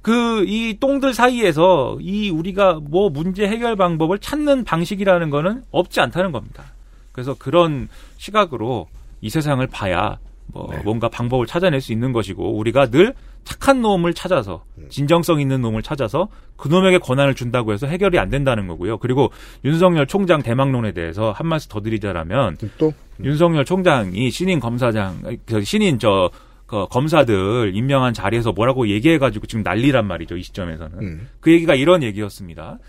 그, 이 똥들 사이에서 이 우리가 뭐 문제 해결 방법을 찾는 방식이라는 거는 없지 않다는 겁니다. 그래서 그런 시각으로 이 세상을 봐야 뭐 네. 뭔가 방법을 찾아낼 수 있는 것이고 우리가 늘 착한 놈을 찾아서 음. 진정성 있는 놈을 찾아서 그 놈에게 권한을 준다고 해서 해결이 안 된다는 거고요. 그리고 윤석열 총장 대망론에 대해서 한 말씀 더 드리자라면 또? 윤석열 총장이 신인 검사장, 그 신인 저, 그 검사들 임명한 자리에서 뭐라고 얘기해가지고 지금 난리란 말이죠, 이 시점에서는. 음. 그 얘기가 이런 얘기였습니다.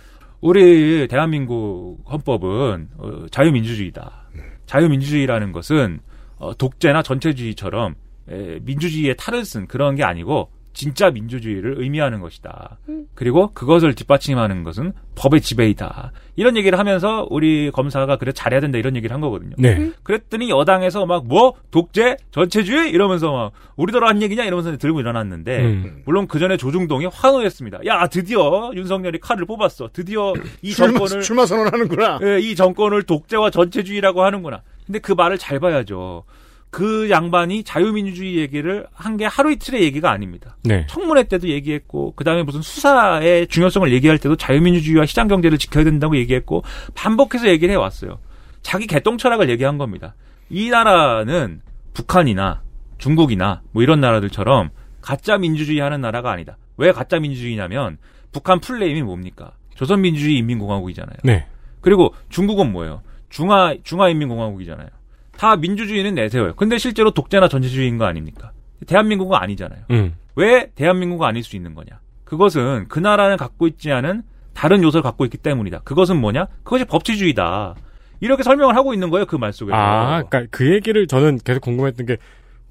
우리 대한민국 헌법은 어, 자유민주주의다. 자유민주주의라는 것은 어, 독재나 전체주의처럼 에, 민주주의에 탈을 쓴 그런 게 아니고 진짜 민주주의를 의미하는 것이다. 그리고 그것을 뒷받침하는 것은 법의 지배이다. 이런 얘기를 하면서 우리 검사가 그래 잘해야 된다 이런 얘기를 한 거거든요. 네. 그랬더니 여당에서 막 뭐 독재 전체주의 이러면서 막 우리더러 한 얘기냐 이러면서 들고 일어났는데 음. 물론 그 전에 조중동이 환호했습니다. 야 드디어 윤석열이 칼을 뽑았어. 드디어 이 출마, 정권을 출마 선언하는구나. 예, 이 정권을 독재와 전체주의라고 하는구나. 근데 그 말을 잘 봐야죠. 그 양반이 자유민주주의 얘기를 한 게 하루 이틀의 얘기가 아닙니다. 네. 청문회 때도 얘기했고 그다음에 무슨 수사의 중요성을 얘기할 때도 자유민주주의와 시장 경제를 지켜야 된다고 얘기했고 반복해서 얘기를 해 왔어요. 자기 개똥 철학을 얘기한 겁니다. 이 나라는 북한이나 중국이나 뭐 이런 나라들처럼 가짜 민주주의 하는 나라가 아니다. 왜 가짜 민주주의냐면 북한 풀네임이 뭡니까? 조선민주주의 인민공화국이잖아요. 네. 그리고 중국은 뭐예요? 중화 중화인민공화국이잖아요. 다 민주주의는 내세워요. 근데 실제로 독재나 전체주의인 거 아닙니까? 대한민국은 아니잖아요. 음. 왜 대한민국은 아닐 수 있는 거냐? 그것은 그 나라는 갖고 있지 않은 다른 요소를 갖고 있기 때문이다. 그것은 뭐냐? 그것이 법치주의다. 이렇게 설명을 하고 있는 거예요. 그 말 속에서. 아, 그러니까 그 얘기를 저는 계속 궁금했던 게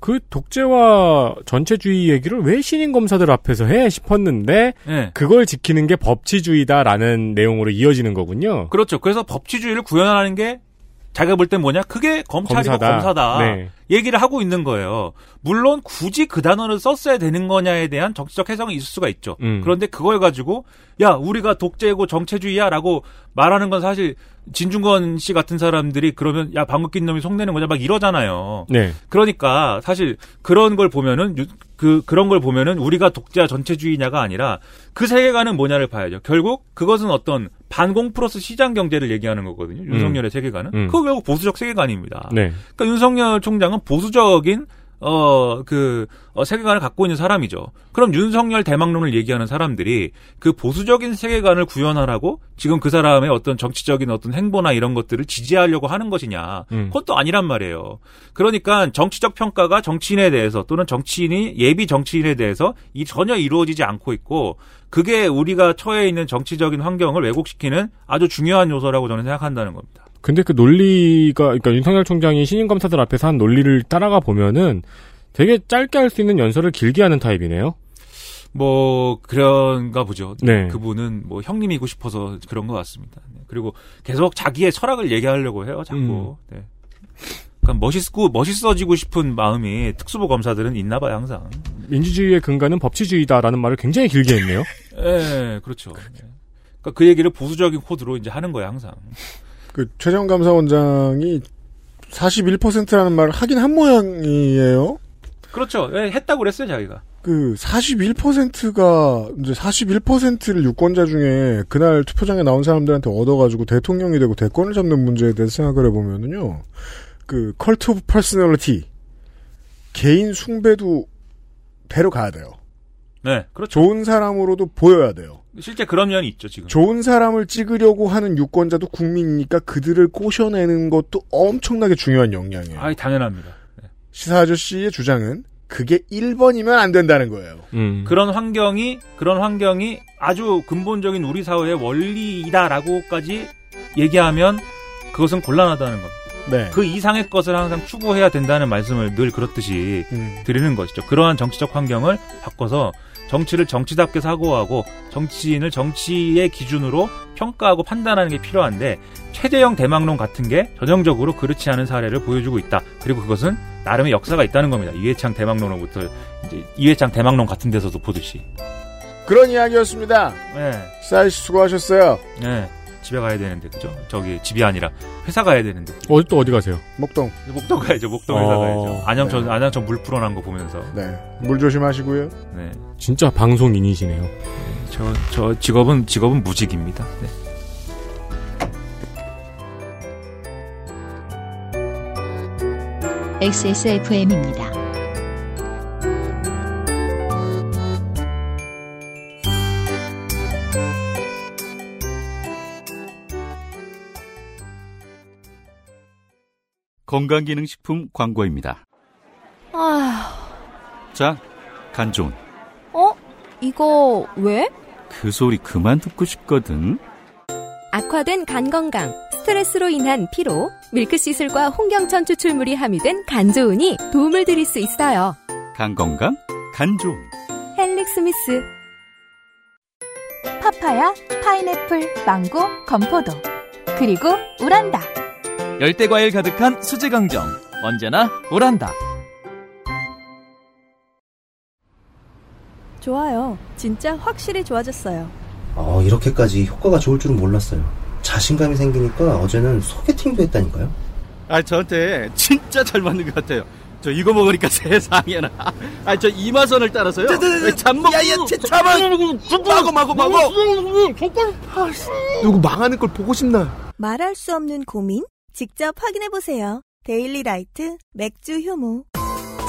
그 독재와 전체주의 얘기를 왜 신인 검사들 앞에서 해 싶었는데 네. 그걸 지키는 게 법치주의다라는 내용으로 이어지는 거군요. 그렇죠. 그래서 법치주의를 구현하는 게 자기가 볼 땐 뭐냐? 그게 검찰이고 검사다. 검사다. 네. 얘기를 하고 있는 거예요. 물론 굳이 그 단어를 썼어야 되는 거냐에 대한 정치적 해석은 있을 수가 있죠. 음. 그런데 그걸 가지고 야 우리가 독재고 정체주의야라고 말하는 건 사실 진중권 씨 같은 사람들이 그러면 야 방귀 낀 놈이 속내는 거냐 막 이러잖아요. 네. 그러니까 사실 그런 걸 보면은 유- 그 그런 걸 보면은 우리가 독재와 전체주의냐가 아니라 그 세계관은 뭐냐를 봐야죠. 결국 그것은 어떤 반공 플러스 시장 경제를 얘기하는 거거든요. 윤석열의 세계관은 음. 그거 결국 보수적 세계관입니다. 네. 그러니까 윤석열 총장은 보수적인 어, 그, 어, 세계관을 갖고 있는 사람이죠. 그럼 윤석열 대망론을 얘기하는 사람들이 그 보수적인 세계관을 구현하라고 지금 그 사람의 어떤 정치적인 어떤 행보나 이런 것들을 지지하려고 하는 것이냐. 음. 그것도 아니란 말이에요. 그러니까 정치적 평가가 정치인에 대해서 또는 정치인이 예비 정치인에 대해서 이 전혀 이루어지지 않고 있고 그게 우리가 처해 있는 정치적인 환경을 왜곡시키는 아주 중요한 요소라고 저는 생각한다는 겁니다. 근데 그 논리가 그러니까 윤석열 총장이 신임 검사들 앞에서 한 논리를 따라가 보면은 되게 짧게 할 수 있는 연설을 길게 하는 타입이네요. 뭐 그런가 보죠. 네. 그분은 뭐 형님이고 싶어서 그런 것 같습니다. 네. 그리고 계속 자기의 철학을 얘기하려고 해요. 자꾸. 네. 그러니까 멋있고 멋있어지고 싶은 마음이 특수부 검사들은 있나 봐요, 항상. 민주주의의 근간은 법치주의다라는 말을 굉장히 길게 했네요. 예, 그렇죠. 네. 그러니까 그 얘기를 보수적인 코드로 이제 하는 거예요, 항상. 그 최재형 감사원장이 41%라는 말을 하긴 한 모양이에요. 그렇죠. 예, 했다고 그랬어요, 자기가. 그 41%가 이제 41%를 유권자 중에 그날 투표장에 나온 사람들한테 얻어가지고 대통령이 되고 대권을 잡는 문제에 대해서 생각을 해보면은요, 그 cult of personality 개인 숭배도 데려가야 돼요. 네, 그렇죠. 좋은 사람으로도 보여야 돼요. 실제 그런 면이 있죠, 지금. 좋은 사람을 찍으려고 하는 유권자도 국민이니까 그들을 꼬셔내는 것도 엄청나게 중요한 역량이에요. 아이, 당연합니다. 시사 아저씨의 주장은 그게 1번이면 안 된다는 거예요. 음. 그런 환경이, 그런 환경이 아주 근본적인 우리 사회의 원리이다라고까지 얘기하면 그것은 곤란하다는 겁니다. 네. 그 이상의 것을 항상 추구해야 된다는 말씀을 늘 그렇듯이 음. 드리는 것이죠. 그러한 정치적 환경을 바꿔서 정치를 정치답게 사고하고 정치인을 정치의 기준으로 평가하고 판단하는 게 필요한데 최대형 대망론 같은 게 전형적으로 그렇지 않은 사례를 보여주고 있다. 그리고 그것은 나름의 역사가 있다는 겁니다. 이회창 대망론으로부터 이제 이회창 대망론 같은 데서도 보듯이. 그런 이야기였습니다. 네. 아저씨 수고하셨어요. 네. 집에 가야 되는데 그죠? 저기 집이 아니라 회사 가야 되는데 어디 또 어디 가세요? 목동. 목동 가야죠. 목동 회사 어. 가야죠. 안양천 네. 안양천 물 풀어난 거 보면서. 네. 물 조심하시고요. 네. 진짜 방송인이시네요. 저, 저 직업은, 직업은 무직입니다. 네. XSFM입니다. 건강기능식품 광고입니다. 아, 자, 간 좋은. 어? 이거 왜? 그 소리 그만 듣고 싶거든. 악화된 간 건강, 스트레스로 인한 피로, milk thistle과 홍경천 추출물이 함유된 간 좋은이 도움을 드릴 수 있어요. 간 건강, 간 좋은. 헬릭스미스. 파파야, 파인애플, 망고, 건포도. 그리고 우란다. 열대과일 가득한 수제강정. 언제나 오란다. 좋아요. 진짜 확실히 좋아졌어요. 어, 이렇게까지 효과가 좋을 줄은 몰랐어요. 자신감이 생기니까 어제는 소개팅도 했다니까요. 아, 저한테 진짜 잘 맞는 것 같아요. 저 이거 먹으니까 세상에나. 아, 저 이마선을 따라서요. 잠먹. 야야, 제 잠은 마고 마고 마고. 누구 망하는 걸 보고 싶나? 말할 수 없는 고민? 직접 확인해 보세요. 데일리 라이트 맥주 효모.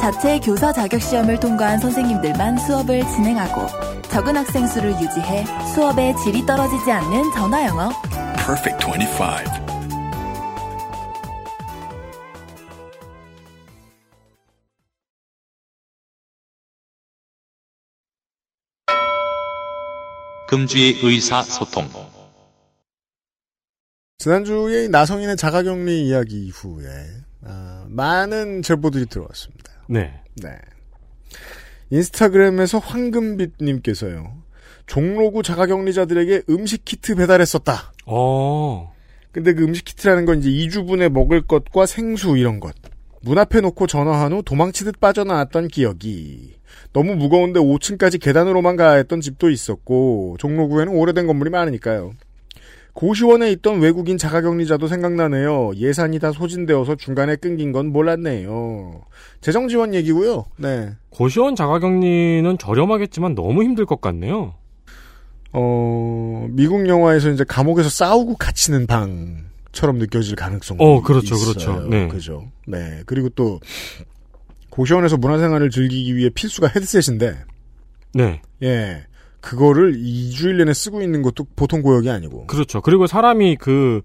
자체 교사 자격 시험을 통과한 선생님들만 수업을 진행하고 적은 학생 수를 유지해 수업의 질이 떨어지지 않는 전화 영어. Perfect 25. 금주의 의사소통. 지난주에 이 나성인의 자가격리 이야기 이후에 아, 많은 제보들이 들어왔습니다. 네. 네. 인스타그램에서 황금빛님께서요. 종로구 자가격리자들에게 음식 키트 배달했었다. 어. 근데 그 음식 키트라는 건 이제 2주분에 먹을 것과 생수 이런 것. 문 앞에 놓고 전화한 후 도망치듯 빠져나왔던 기억이. 너무 무거운데 5층까지 계단으로만 가야 했던 집도 있었고 종로구에는 오래된 건물이 많으니까요. 고시원에 있던 외국인 자가격리자도 생각나네요. 예산이 다 소진되어서 중간에 끊긴 건 몰랐네요. 재정 지원 얘기고요. 네. 고시원 자가격리는 저렴하겠지만 너무 힘들 것 같네요. 어, 미국 영화에서 이제 감옥에서 싸우고 갇히는 방처럼 느껴질 가능성도 어, 그렇죠, 있어요. 그렇죠. 네. 그죠. 네. 그리고 또 고시원에서 문화생활을 즐기기 위해 필수가 헤드셋인데 네. 예. 그거를 2주일 내내 쓰고 있는 것도 보통 고역이 아니고. 그렇죠. 그리고 사람이 그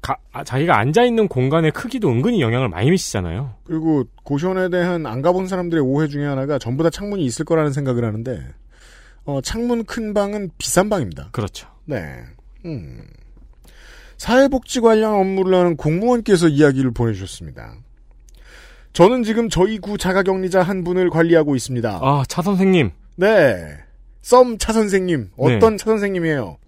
가- 아, 자기가 앉아 있는 공간의 크기도 은근히 영향을 많이 미치잖아요. 그리고 고시원에 대한 안 가본 사람들의 오해 중에 하나가 전부 다 창문이 있을 거라는 생각을 하는데 어, 창문 큰 방은 비싼 방입니다. 그렇죠. 네. 음. 사회복지 관련 업무를 하는 공무원께서 이야기를 보내주셨습니다. 저는 지금 저희 구 자가격리자 한 분을 관리하고 있습니다. 아, 차 선생님. 네. 썸 차 선생님. 어떤 네. 차 선생님이에요?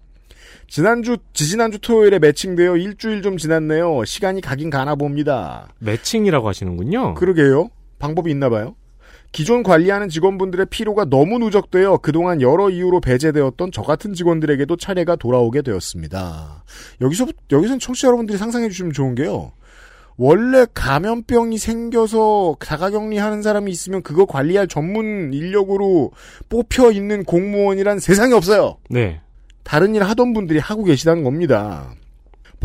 지난주, 지지난주 토요일에 매칭되어 일주일 좀 지났네요. 시간이 가긴 가나 봅니다. 매칭이라고 하시는군요. 그러게요. 방법이 있나 봐요. 기존 관리하는 직원분들의 피로가 너무 누적되어 그동안 여러 이유로 배제되었던 저 같은 직원들에게도 차례가 돌아오게 되었습니다. 여기서 여기선 청취자 여러분들이 상상해 주시면 좋은 게요. 원래 감염병이 생겨서 자가격리하는 사람이 있으면 그거 관리할 전문 인력으로 뽑혀 있는 공무원이란 세상에 없어요. 네. 다른 일 하던 분들이 하고 계시다는 겁니다.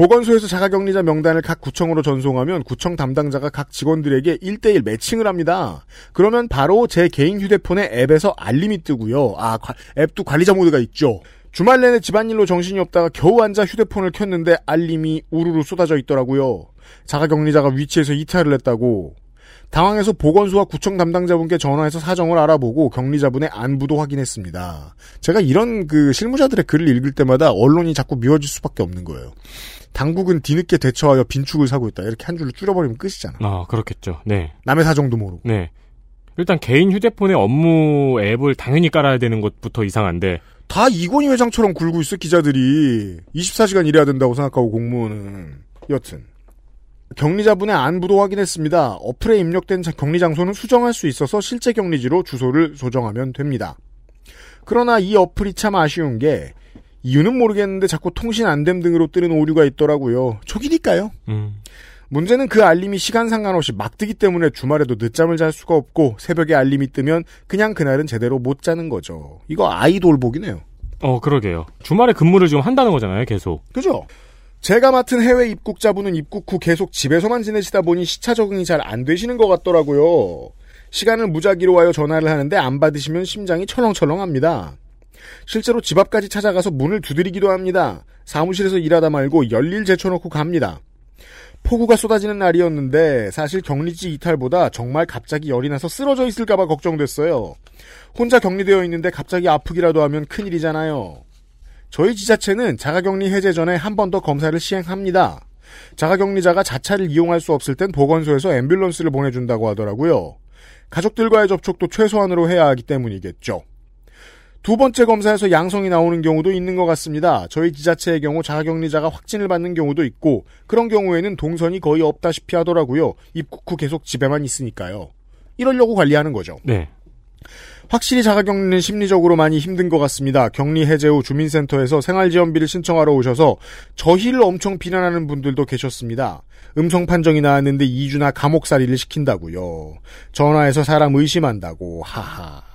보건소에서 자가격리자 명단을 각 구청으로 전송하면 구청 담당자가 각 직원들에게 1대1 매칭을 합니다. 그러면 바로 제 개인 휴대폰에 앱에서 알림이 뜨고요. 아, 과- 앱도 관리자 모드가 있죠. 주말 내내 집안일로 정신이 없다가 겨우 앉아 휴대폰을 켰는데 알림이 우르르 쏟아져 있더라고요. 자가격리자가 위치에서 이탈을 했다고. 당황해서 보건소와 구청 담당자분께 전화해서 사정을 알아보고 격리자분의 안부도 확인했습니다. 제가 이런 그 실무자들의 글을 읽을 때마다 언론이 자꾸 미워질 수밖에 없는 거예요. 당국은 뒤늦게 대처하여 빈축을 사고 있다. 이렇게 한 줄로 줄여버리면 끝이잖아. 아, 그렇겠죠. 네. 남의 사정도 모르고. 네. 일단 개인 휴대폰에 업무 앱을 당연히 깔아야 되는 것부터 이상한데. 다 이건희 회장처럼 굴고 있어 기자들이 24시간 일해야 된다고 생각하고 공무원은 여튼 격리자분의 안부도 확인했습니다. 어플에 입력된 자- 격리 장소는 수정할 수 있어서 실제 격리지로 주소를 조정하면 됩니다. 그러나 이 어플이 참 아쉬운 게 이유는 모르겠는데 자꾸 통신 안됨 등으로 뜨는 오류가 있더라고요. 초기니까요. 음. 문제는 그 알림이 시간 상관없이 막 뜨기 때문에 주말에도 늦잠을 잘 수가 없고 새벽에 알림이 뜨면 그냥 그날은 제대로 못 자는 거죠. 이거 아이돌복이네요. 어, 그러게요. 주말에 근무를 지금 한다는 거잖아요, 계속. 그죠? 제가 맡은 해외 입국자분은 입국 후 계속 집에서만 지내시다 보니 시차 적응이 잘 안 되시는 것 같더라고요. 시간을 무작위로 와요 전화를 하는데 안 받으시면 심장이 철렁철렁합니다. 실제로 집 앞까지 찾아가서 문을 두드리기도 합니다. 사무실에서 일하다 말고 열일 제쳐놓고 갑니다. 폭우가 쏟아지는 날이었는데 사실 격리지 이탈보다 정말 갑자기 열이 나서 쓰러져 있을까봐 걱정됐어요. 혼자 격리되어 있는데 갑자기 아프기라도 하면 큰일이잖아요. 저희 지자체는 자가격리 해제 전에 한 번 더 검사를 시행합니다. 자가격리자가 자차를 이용할 수 없을 땐 보건소에서 앰뷸런스를 보내준다고 하더라고요. 가족들과의 접촉도 최소한으로 해야 하기 때문이겠죠. 두 번째 검사에서 양성이 나오는 경우도 있는 것 같습니다. 저희 지자체의 경우 자가격리자가 확진을 받는 경우도 있고 그런 경우에는 동선이 거의 없다시피 하더라고요. 입국 후 계속 집에만 있으니까요. 이러려고 관리하는 거죠. 네. 확실히 자가격리는 심리적으로 많이 힘든 것 같습니다. 격리 해제 후 주민센터에서 생활지원비를 신청하러 오셔서 저희를 엄청 비난하는 분들도 계셨습니다. 음성 판정이 나왔는데 2주나 감옥살이를 시킨다고요. 전화해서 사람 의심한다고 하하.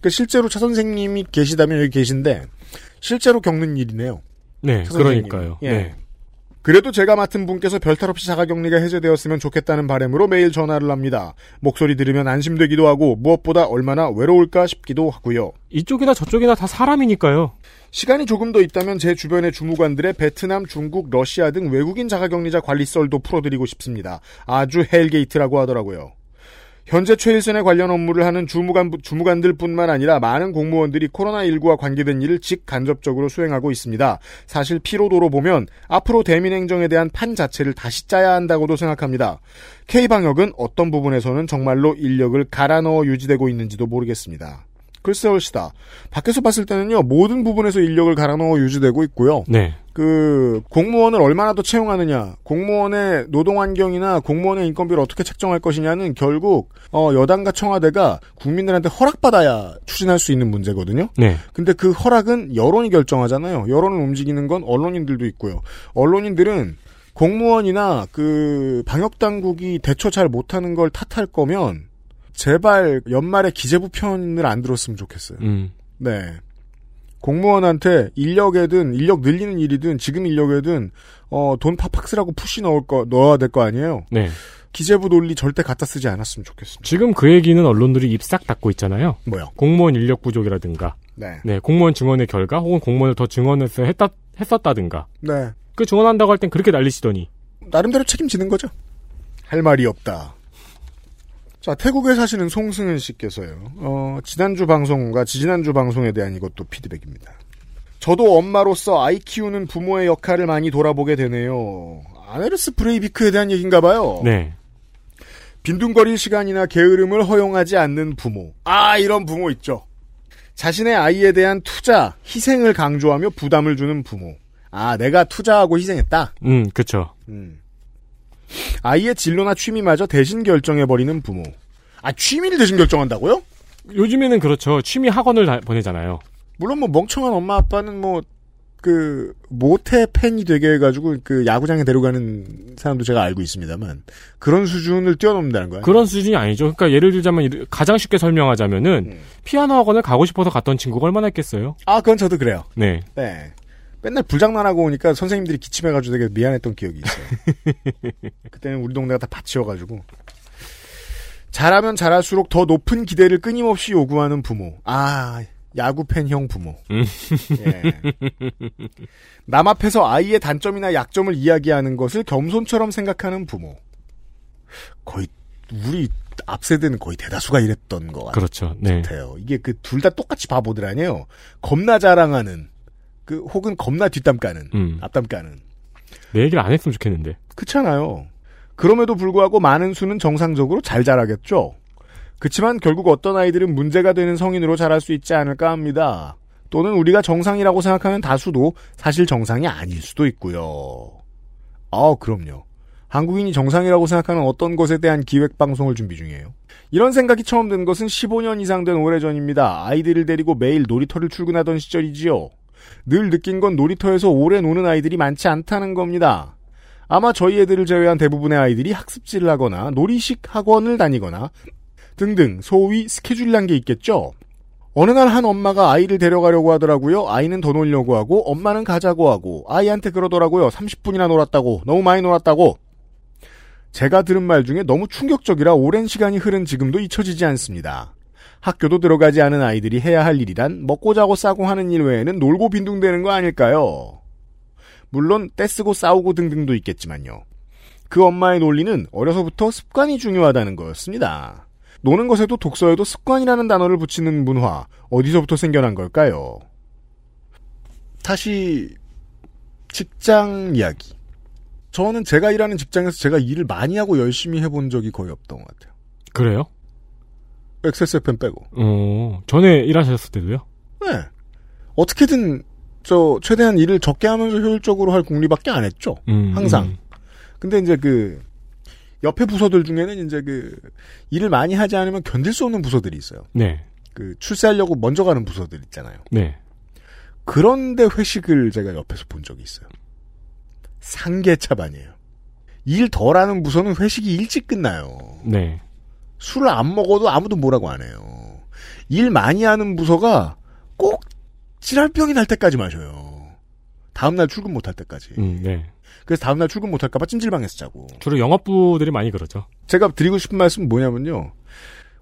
그 실제로 차 선생님이 계시다면 여기 계신데 실제로 겪는 일이네요. 네. 그러니까요. 예. 네. 그래도 제가 맡은 분께서 별탈 없이 자가격리가 해제되었으면 좋겠다는 바람으로 매일 전화를 합니다. 목소리 들으면 안심되기도 하고 무엇보다 얼마나 외로울까 싶기도 하고요. 이쪽이나 저쪽이나 다 사람이니까요. 시간이 조금 더 있다면 제 주변의 주무관들의 베트남, 중국, 러시아 등 외국인 자가격리자 관리 썰도 풀어드리고 싶습니다. 아주 hell gate라고 하더라고요. 현재 최일선에 관련 업무를 하는 주무관, 주무관들 뿐만 아니라 많은 공무원들이 코로나19와 관계된 일을 직간접적으로 수행하고 있습니다. 사실 피로도로 보면 앞으로 대민행정에 대한 판 자체를 다시 짜야 한다고도 생각합니다. K방역은 어떤 부분에서는 정말로 인력을 갈아 넣어 유지되고 있는지도 모르겠습니다. 글쎄 옳시다. 밖에서 봤을 때는요, 모든 부분에서 인력을 갈아 넣어 유지되고 있고요. 네. 그, 공무원을 얼마나 더 채용하느냐, 공무원의 노동 환경이나 공무원의 인건비를 어떻게 책정할 것이냐는 결국, 어, 여당과 청와대가 국민들한테 허락받아야 추진할 수 있는 문제거든요. 네. 근데 그 허락은 여론이 결정하잖아요. 여론을 움직이는 건 언론인들도 있고요. 언론인들은 공무원이나 그 방역 당국이 대처 잘 못하는 걸 탓할 거면 제발 연말에 기재부 편을 안 들었으면 좋겠어요. 음. 네. 공무원한테 인력에든 인력 늘리는 일이든 지금 인력에든 어, 돈 팍팍 쓰라고 푸시 넣을 거 넣어야 될 거 아니에요. 네. 기재부 논리 절대 갖다 쓰지 않았으면 좋겠습니다. 지금 그 얘기는 언론들이 입 싹 닫고 있잖아요. 뭐요? 공무원 인력 부족이라든가. 네. 공무원 증언의 결과 혹은 공무원을 더 증언해서 했다, 했었다든가. 네. 그 증언한다고 할 땐 그렇게 난리시더니. 나름대로 책임지는 거죠. 할 말이 없다. 자, 태국에 사시는 송승은 씨께서요. 어, 지난주 방송과 지지난주 방송에 대한 이것도 피드백입니다. 저도 엄마로서 아이 키우는 부모의 역할을 많이 돌아보게 되네요. 아네르스 브레이비크에 대한 얘기인가 봐요. 네. 빈둥거릴 시간이나 게으름을 허용하지 않는 부모. 아, 이런 부모 있죠. 자신의 아이에 대한 투자, 희생을 강조하며 부담을 주는 부모. 아, 내가 투자하고 희생했다. 음, 그쵸. 음. 아이의 진로나 취미마저 대신 결정해버리는 부모. 아 취미를 대신 결정한다고요? 요즘에는 그렇죠. 취미 학원을 다 보내잖아요. 물론 뭐 멍청한 엄마 아빠는 뭐 그 모태 팬이 되게 해가지고 그 야구장에 데려가는 사람도 제가 알고 있습니다만 그런 수준을 뛰어넘는다는 거예요. 그런 수준이 아니죠. 그러니까 예를 들자면 가장 쉽게 설명하자면은 음. 피아노 학원을 가고 싶어서 갔던 친구가 얼마나 있겠어요. 아 그건 저도 그래요. 네. 네. 맨날 불장난하고 오니까 선생님들이 기침해가지고 되게 미안했던 기억이 있어요. 그때는 우리 동네가 다 밭이어가지고. 잘하면 잘할수록 더 높은 기대를 끊임없이 요구하는 부모. 아, 야구 팬 형 부모. 예. 남 앞에서 아이의 단점이나 약점을 이야기하는 것을 겸손처럼 생각하는 부모. 거의, 우리 앞 세대는 거의 대다수가 이랬던 것 같아요. 그렇죠. 네. 이게 그 둘 다 똑같이 바보들 아니에요. 겁나 자랑하는, 그, 혹은 겁나 뒷담 까는, 음. 앞담 까는. 내 얘기를 안 했으면 좋겠는데. 그렇잖아요. 그럼에도 불구하고 많은 수는 정상적으로 잘 자라겠죠. 그치만 결국 어떤 아이들은 문제가 되는 성인으로 자랄 수 있지 않을까 합니다. 또는 우리가 정상이라고 생각하는 다수도 사실 정상이 아닐 수도 있고요. 아, 그럼요. 한국인이 정상이라고 생각하는 어떤 것에 대한 기획 방송을 준비 중이에요. 이런 생각이 처음 든 것은 15년 이상 된 오래전입니다. 아이들을 데리고 매일 놀이터를 출근하던 시절이지요. 늘 느낀 건 놀이터에서 오래 노는 아이들이 많지 않다는 겁니다. 아마 저희 애들을 제외한 대부분의 아이들이 학습지를 하거나 놀이식 학원을 다니거나 등등 소위 스케줄이란 게 있겠죠. 어느 날 한 엄마가 아이를 데려가려고 하더라고요. 아이는 더 놀려고 하고 엄마는 가자고 하고 아이한테 그러더라고요. 30분이나 놀았다고 너무 많이 놀았다고. 제가 들은 말 중에 너무 충격적이라 오랜 시간이 흐른 지금도 잊혀지지 않습니다. 학교도 들어가지 않은 아이들이 해야 할 일이란 먹고 자고 싸고 하는 일 외에는 놀고 빈둥대는 거 아닐까요? 물론 떼쓰고 싸우고 등등도 있겠지만요. 그 엄마의 논리는 어려서부터 습관이 중요하다는 거였습니다. 노는 것에도 독서에도 습관이라는 단어를 붙이는 문화 어디서부터 생겨난 걸까요? 다시 직장 이야기. 저는 제가 일하는 직장에서 제가 일을 많이 하고 열심히 해본 적이 거의 없던 것 같아요. 그래요? XSFM 빼고. 어, 전에 일하셨을 때도요? 네. 어떻게든 저 최대한 일을 적게 하면서 효율적으로 할 궁리밖에 안 했죠. 음, 항상. 음. 근데 이제 그 옆에 부서들 중에는 이제 그 일을 많이 하지 않으면 견딜 수 없는 부서들이 있어요. 네. 그 출세하려고 먼저 가는 부서들 있잖아요. 네. 그런데 회식을 제가 옆에서 본 적이 있어요. 상계 차반이에요. 일 덜하는 부서는 회식이 일찍 끝나요. 네. 술을 안 먹어도 아무도 뭐라고 안 해요. 일 많이 하는 부서가 꼭 찌랄병이 날 때까지 마셔요. 다음날 출근 못 할 때까지. 음, 네. 그래서 다음날 출근 못 할까봐 찜질방에서 자고. 주로 영업부들이 많이 그러죠. 제가 드리고 싶은 말씀은 뭐냐면요.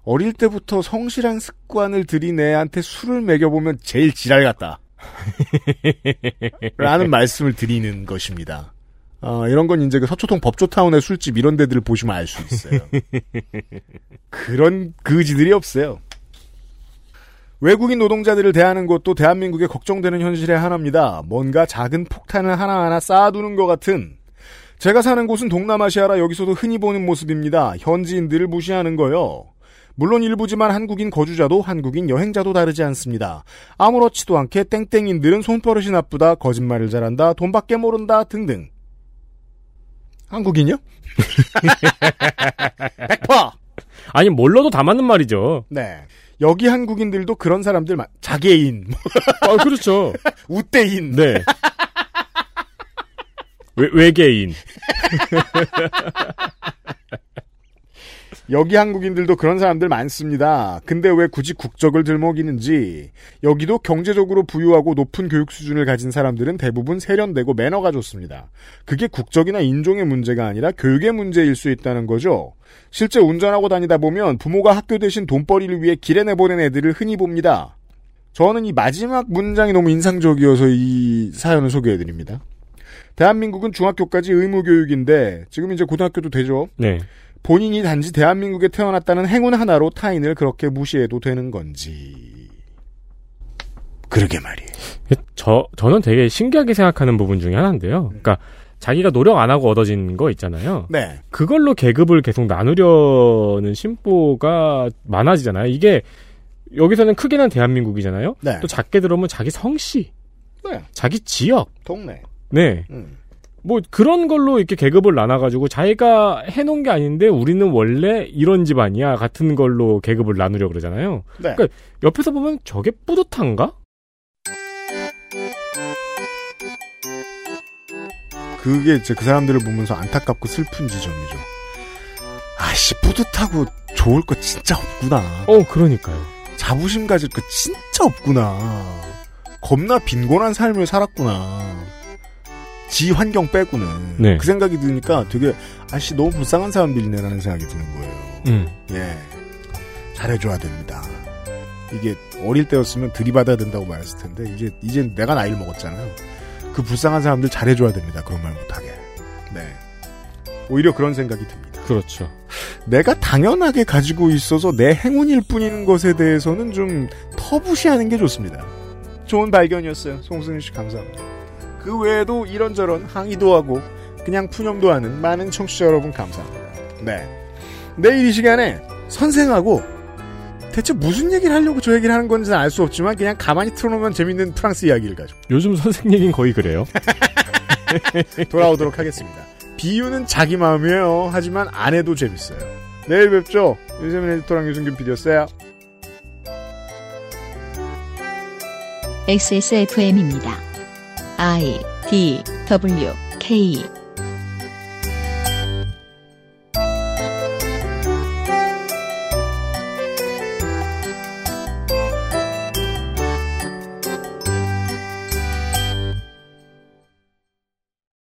어릴 때부터 성실한 습관을 들인 애한테 술을 먹여보면 제일 지랄 같다. 라는 말씀을 드리는 것입니다. 아, 이런 건 이제 그 서초동 법조타운의 술집 이런 데들을 보시면 알 수 있어요. 그런 그지들이 없어요. 외국인 노동자들을 대하는 것도 대한민국에 걱정되는 현실의 하나입니다. 뭔가 작은 폭탄을 하나하나 쌓아두는 것 같은 제가 사는 곳은 동남아시아라 여기서도 흔히 보는 모습입니다. 현지인들을 무시하는 거요. 물론 일부지만 한국인 거주자도 한국인 여행자도 다르지 않습니다. 아무렇지도 않게 땡땡인들은 손버릇이 나쁘다, 거짓말을 잘한다, 돈밖에 모른다 등등. 한국인요? 100%! 아니, 뭘로도 다 맞는 말이죠. 네. 여기 한국인들도 그런 사람들, 많- 자개인, 아, 그렇죠. 우대인. 네. 외, 외계인. 여기 한국인들도 그런 사람들 많습니다. 근데 왜 굳이 국적을 들먹이는지. 여기도 경제적으로 부유하고 높은 교육 수준을 가진 사람들은 대부분 세련되고 매너가 좋습니다. 그게 국적이나 인종의 문제가 아니라 교육의 문제일 수 있다는 거죠. 실제 운전하고 다니다 보면 부모가 학교 대신 돈벌이를 위해 길에 내보낸 애들을 흔히 봅니다. 저는 이 마지막 문장이 너무 인상적이어서 이 사연을 소개해드립니다. 대한민국은 중학교까지 의무교육인데 지금 이제 고등학교도 되죠. 네. 본인이 단지 대한민국에 태어났다는 행운 하나로 타인을 그렇게 무시해도 되는 건지. 그러게 말이에요. 저, 저는 되게 신기하게 생각하는 부분 중에 하나인데요. 그러니까 자기가 노력 안 하고 얻어진 거 있잖아요. 네. 그걸로 계급을 계속 나누려는 심보가 많아지잖아요. 이게 여기서는 크게는 대한민국이잖아요. 네. 또 작게 들어오면 자기 성씨, 네. 자기 지역, 동네. 네. 음. 뭐 그런 걸로 이렇게 계급을 나눠가지고 자기가 해놓은 게 아닌데 우리는 원래 이런 집안이야 같은 걸로 계급을 나누려 그러잖아요. 네. 그러니까 옆에서 보면 저게 뿌듯한가? 그게 이제 그 사람들을 보면서 안타깝고 슬픈 지점이죠. 아씨 뿌듯하고 좋을 거 진짜 없구나. 어, 그러니까요. 자부심 가질 거 진짜 없구나. 겁나 빈곤한 삶을 살았구나. 지 환경 빼고는 네. 그 생각이 드니까 되게 아씨 너무 불쌍한 사람들이네라는 생각이 드는 거예요. 음. 예, 잘해줘야 됩니다. 이게 어릴 때였으면 들이받아야 된다고 말했을 텐데 이제 이제 내가 나이를 먹었잖아요. 그 불쌍한 사람들 잘해줘야 됩니다. 그런 말 못하게. 네, 오히려 그런 생각이 듭니다. 그렇죠. 내가 당연하게 가지고 있어서 내 행운일 뿐인 것에 대해서는 좀 터부시하는 게 좋습니다. 좋은 발견이었어요. 송승윤 씨 감사합니다. 그 외에도 이런저런 항의도 하고 그냥 푸념도 하는 많은 청취자 여러분 감사합니다. 네. 내일 이 시간에 선생하고 대체 무슨 얘기를 하려고 저 얘기를 하는 건지는 알 수 없지만 그냥 가만히 틀어놓으면 재밌는 프랑스 이야기를 가지고 요즘 선생 얘기는 거의 그래요. 돌아오도록 하겠습니다. 비유는 자기 마음이에요. 하지만 안 해도 재밌어요. 내일 뵙죠. 윤세민 에디터랑 유승균 PD였어요. XSFM입니다. I D W K